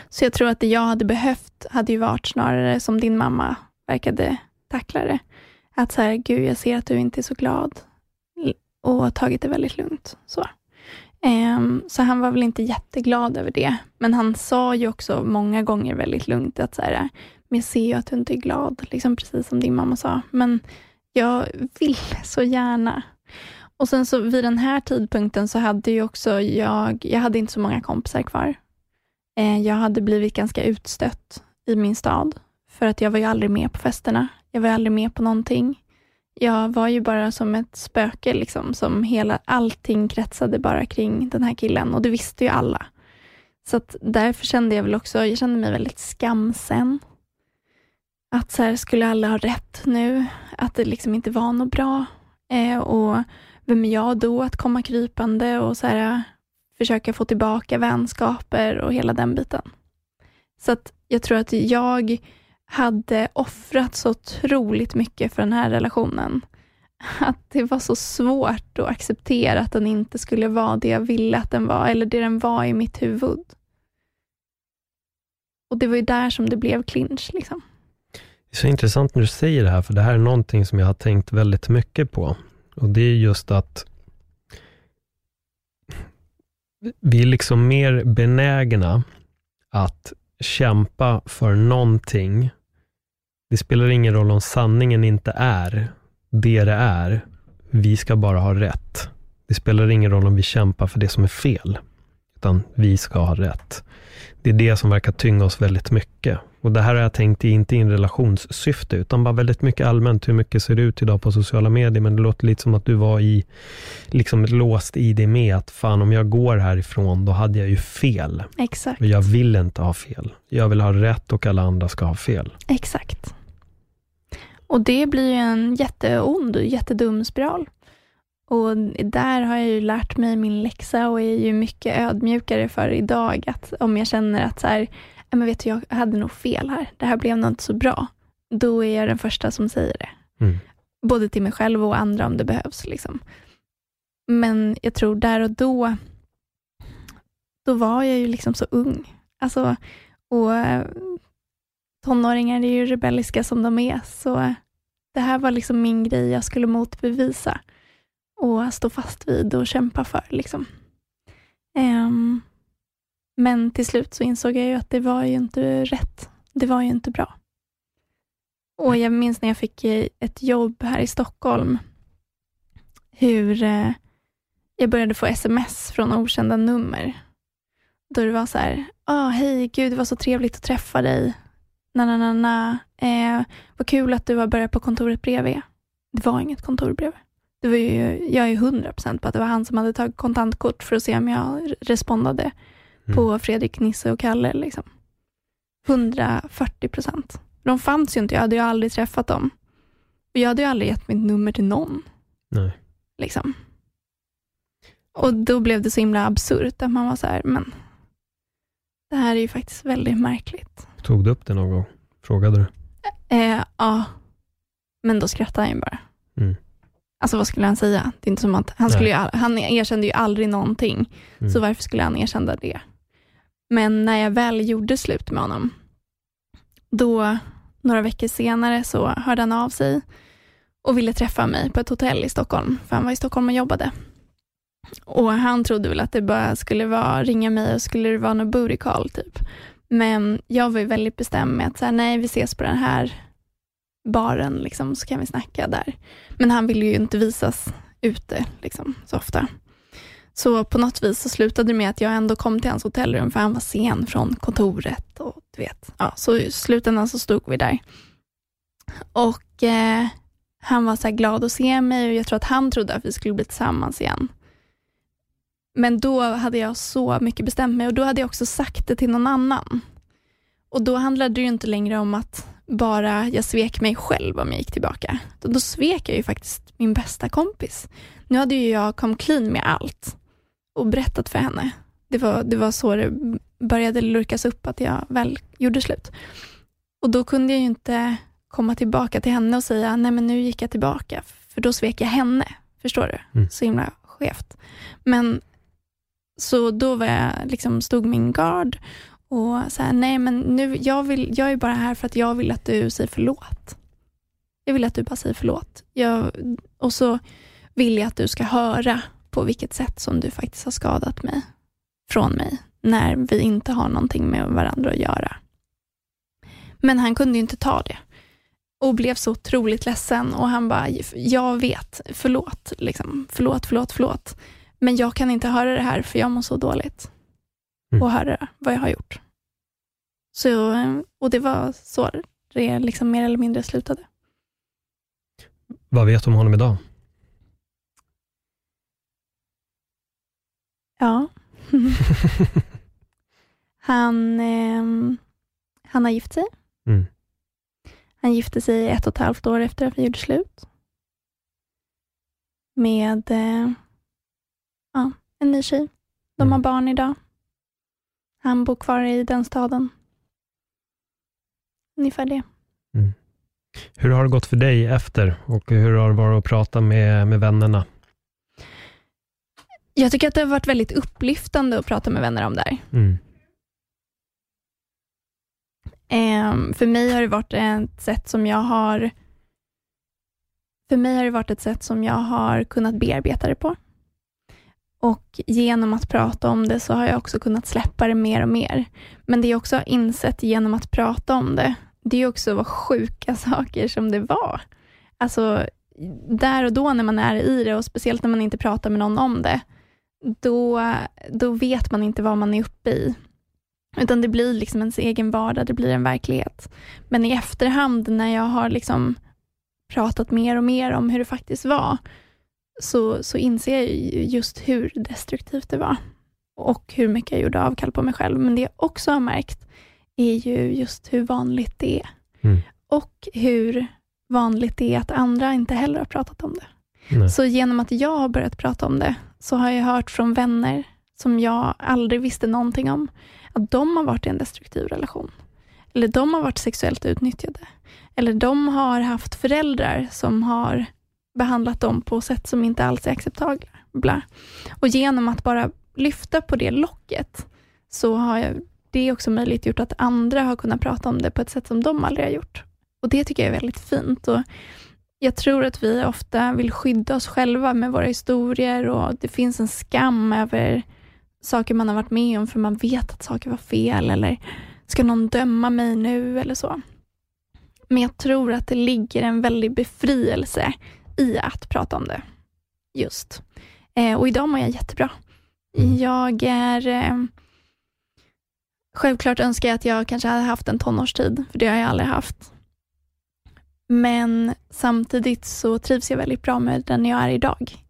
Så jag tror att det jag hade behövt hade ju varit snarare som din mamma verkade tackla det. Att så här, gud jag ser att du inte är så glad och tagit det väldigt lugnt. Så. Um, så han var väl inte jätteglad över det. Men han sa ju också många gånger väldigt lugnt att så här, men jag ser ju att du inte är glad, liksom precis som din mamma sa. Men jag vill så gärna. Och sen så vid den här tidpunkten så hade ju också jag, jag hade inte så många kompisar kvar. Eh, jag hade blivit ganska utstött i min stad, för att jag var ju aldrig med på festerna. Jag var ju aldrig med på någonting. Jag var ju bara som ett spöke, liksom, som hela, allting kretsade bara kring den här killen och det visste ju alla. Så att därför kände jag väl också, jag kände mig väldigt skamsen. Att så här, skulle alla ha rätt nu? Att det liksom inte var något bra. Eh, och vem är jag då att komma krypande och så här, försöka få tillbaka vänskaper och hela den biten. Så att jag tror att jag hade offrat så otroligt mycket för den här relationen. Att det var så svårt att acceptera att den inte skulle vara det jag ville att den var, eller det den var i mitt huvud. Och det var ju där som det blev clinch. Liksom. Det är så intressant när du säger det här, för det här är någonting som jag har tänkt väldigt mycket på. Och det är just att vi är liksom mer benägna att kämpa för någonting. Det spelar ingen roll om sanningen inte är det det är. Vi ska bara ha rätt. Det spelar ingen roll om vi kämpar för det som är fel, utan vi ska ha rätt. Det är det som verkar tynga oss väldigt mycket. Och det här har jag tänkt i, inte i en relationssyfte, utan bara väldigt mycket allmänt. Hur mycket ser det ut idag på sociala medier? Men det låter lite som att du var i, liksom låst i det med att fan om jag går härifrån, då hade jag ju fel. Exakt. Och jag vill inte ha fel. Jag vill ha rätt och alla andra ska ha fel. Exakt. Och det blir ju en jätteond jättedum spiral. Och där har jag ju lärt mig min läxa och är ju mycket ödmjukare för idag. Att om jag känner att så här, "Ja, men vet du, jag hade nog fel här. Det här blev nog inte så bra. Då är jag den första som säger det. Mm. Både till mig själv och andra om det behövs. Liksom. Men jag tror där och då, då var jag ju liksom så ung. Alltså, och eh, tonåringar är ju rebelliska som de är, så det här var liksom min grej jag skulle motbevisa och stå fast vid och kämpa för. Liksom. Ehm, men till slut så insåg jag ju att det var ju inte rätt. Det var ju inte bra. Och jag minns när jag fick eh, ett jobb här i Stockholm, hur eh, jag började få sms från okända nummer. Då det var så här, ah, hej, gud, det var så trevligt att träffa dig. Na, na, na, na. Eh, vad kul att du har börjat på kontoret bredvid. Det var inget kontor bredvid. Det var ju, jag är ju hundra procent på att det var han som hade tagit kontantkort för att se om jag respondade Mm. på Fredrik, Nisse och Kalle. Liksom. 140 procent. De fanns ju inte, jag hade ju aldrig träffat dem. Och jag hade ju aldrig gett mitt nummer till någon. Nej. Liksom. Och då blev det så himla absurt att man var så här, men det här är ju faktiskt väldigt märkligt. Tog du upp det någon gång? Frågade du? Eh, ja, men då skrattade han ju bara. Mm. Alltså vad skulle han säga? Det är inte som att han, skulle ju, han erkände ju aldrig någonting, mm. så varför skulle han erkänna det? Men när jag väl gjorde slut med honom, då några veckor senare så hörde han av sig och ville träffa mig på ett hotell i Stockholm, för han var i Stockholm och jobbade. Och han trodde väl att det bara skulle vara ringa mig och skulle det vara något booty call typ. Men jag var ju väldigt bestämd med att så nej, vi ses på den här baren, liksom, så kan vi snacka där. Men han ville ju inte visas ute liksom, så ofta. Så på något vis så slutade det med att jag ändå kom till hans hotellrum, för han var sen från kontoret. och du vet. Ja, så i slutändan så stod vi där. Och eh, han var så glad att se mig och jag tror att han trodde att vi skulle bli tillsammans igen. Men då hade jag så mycket bestämt mig och då hade jag också sagt det till någon annan. Och då handlade det ju inte längre om att bara jag svek mig själv om jag gick tillbaka. Då svek jag ju faktiskt min bästa kompis. Nu hade ju jag kom clean med allt och berättat för henne. Det var, det var så det började lurkas upp att jag väl gjorde slut. Och då kunde jag ju inte komma tillbaka till henne och säga, nej men nu gick jag tillbaka, för då svek jag henne. Förstår du? Mm. Så himla skevt. Men så då var jag, liksom, stod min gard och så här, nej men nu, jag, vill, jag är bara här för att jag vill att du säger förlåt. Jag vill att du bara säger förlåt. Jag, och så vill jag att du ska höra på vilket sätt som du faktiskt har skadat mig, från mig, när vi inte har någonting med varandra att göra. Men han kunde ju inte ta det och blev så otroligt ledsen och han bara, jag vet, förlåt, liksom. förlåt, förlåt, förlåt. Men jag kan inte höra det här för jag mår så dåligt. Mm. Och höra vad jag har gjort. Så, och det var så det liksom mer eller mindre slutade. Vad vet du om honom idag? Ja. han, eh, han har gift sig. Mm. Han gifte sig ett och ett halvt år efter att vi gjorde slut. Med eh, ja, en ny tjej. De mm. har barn idag. Han bor kvar i den staden. Ungefär det. Mm. Hur har det gått för dig efter och hur har det varit att prata med, med vännerna? Jag tycker att det har varit väldigt upplyftande att prata med vänner om det här. Mm. Um, för mig har det varit ett sätt som jag har för mig har det varit ett sätt som jag har kunnat bearbeta det på. Och genom att prata om det så har jag också kunnat släppa det mer och mer. Men det jag också har insett genom att prata om det, det är också vad sjuka saker som det var. Alltså, där och då när man är i det och speciellt när man inte pratar med någon om det, då, då vet man inte vad man är uppe i. Utan det blir liksom ens egen vardag, det blir en verklighet. Men i efterhand när jag har liksom pratat mer och mer om hur det faktiskt var, så, så inser jag just hur destruktivt det var. Och hur mycket jag gjorde avkall på mig själv. Men det jag också har märkt är ju just hur vanligt det är. Mm. Och hur vanligt det är att andra inte heller har pratat om det. Nej. Så genom att jag har börjat prata om det, så har jag hört från vänner som jag aldrig visste någonting om, att de har varit i en destruktiv relation. Eller de har varit sexuellt utnyttjade. Eller de har haft föräldrar som har behandlat dem på sätt som inte alls är acceptabla. Och genom att bara lyfta på det locket, så har det också möjligt gjort att andra har kunnat prata om det på ett sätt som de aldrig har gjort. Och Det tycker jag är väldigt fint. Och jag tror att vi ofta vill skydda oss själva med våra historier och det finns en skam över saker man har varit med om, för man vet att saker var fel, eller ska någon döma mig nu, eller så. Men jag tror att det ligger en väldig befrielse i att prata om det. Just. Eh, och idag mår jag jättebra. Mm. Jag är... Eh, självklart önskar jag att jag kanske hade haft en tonårstid, för det har jag aldrig haft. Men samtidigt så trivs jag väldigt bra med den jag är idag.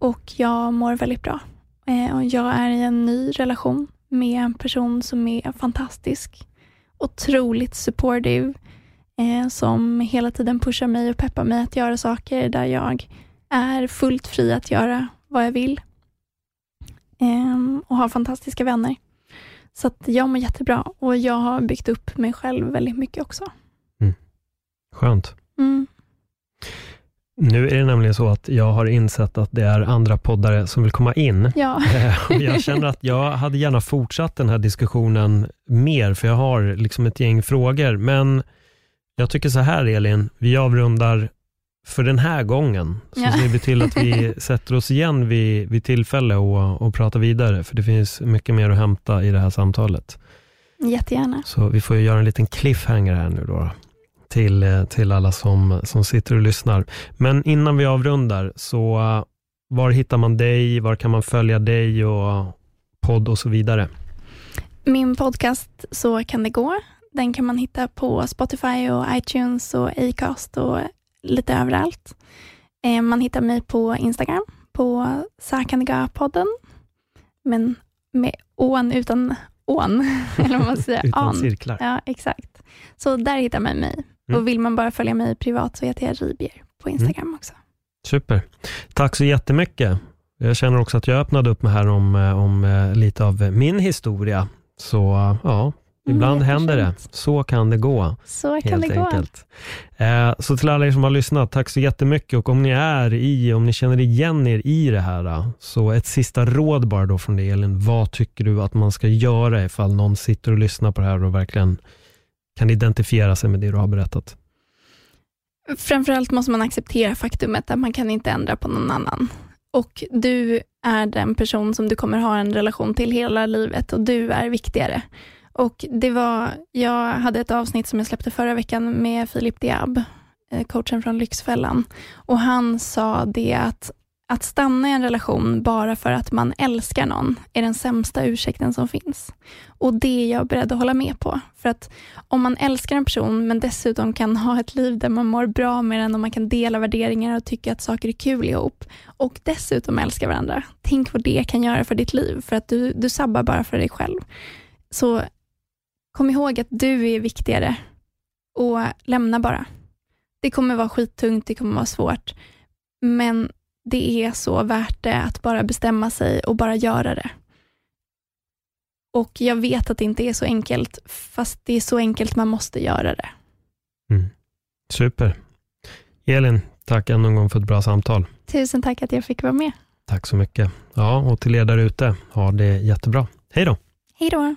Och jag mår väldigt bra. Eh, och jag är i en ny relation med en person som är fantastisk. Otroligt supportive eh, som hela tiden pushar mig och peppar mig att göra saker där jag är fullt fri att göra vad jag vill. Ehm, och har fantastiska vänner. Så att jag mår jättebra och jag har byggt upp mig själv väldigt mycket också. Skönt. Mm. Nu är det nämligen så att jag har insett att det är andra poddare som vill komma in. Ja. Jag känner att jag hade gärna fortsatt den här diskussionen mer, för jag har liksom ett gäng frågor. Men jag tycker så här Elin, vi avrundar för den här gången. Så Ja. ser vi till att vi sätter oss igen vid, vid tillfälle och, och pratar vidare, för det finns mycket mer att hämta i det här samtalet. Jättegärna. Så vi får ju göra en liten cliffhanger här nu då, till, eh, till alla som, som sitter och lyssnar. Men innan vi avrundar, så eh, var hittar man dig, var kan man följa dig och podd och så vidare? Min podcast Så kan det gå. Den kan man hitta på Spotify och iTunes och Acast och lite överallt. Eh, Man hittar mig på Instagram på Så kan det gå-podden. Men med ån utan ån, eller vad man säger. Utan an. cirklar. Ja, exakt. Så där hittar man mig. Mm. Och vill man bara följa mig privat så heter jag Ribier på Instagram också. Super. Tack så jättemycket. Jag känner också att jag öppnade upp mig här om, eh, om eh, lite av min historia. Så eh, ja, ibland Mm, händer det. Så kan det gå. Så kan det gå. enkelt. Eh, så till alla er som har lyssnat, tack så jättemycket. Och om ni är i, om ni känner igen er i det här, så ett sista råd bara då från dig Elin. Vad tycker du att man ska göra ifall någon sitter och lyssnar på det här och verkligen kan identifiera sig med det du har berättat? Framförallt måste man acceptera faktumet att man kan inte ändra på någon annan. Och du är den person som du kommer ha en relation till hela livet och du är viktigare. Och det var, jag hade ett avsnitt som jag släppte förra veckan med Filip Diab, eh, coachen från Lyxfällan. Och han sa det att att stanna i en relation bara för att man älskar någon är den sämsta ursäkten som finns. Och det är jag beredd att hålla med på. För att om man älskar en person men dessutom kan ha ett liv där man mår bra med den och man kan dela värderingar och tycka att saker är kul ihop och dessutom älskar varandra. Tänk vad det kan göra för ditt liv för att du, du sabbar bara för dig själv. Så kom ihåg att du är viktigare och lämna bara. Det kommer vara skittungt, det kommer vara svårt, men det är så värt det att bara bestämma sig och bara göra det. Och jag vet att det inte är så enkelt, fast det är så enkelt man måste göra det. Super. Elin, tack ännu en gång för ett bra samtal. Tusen tack att jag fick vara med. Tack så mycket. Ja, och till er där ute, ha det jättebra. Hej då! Hej då.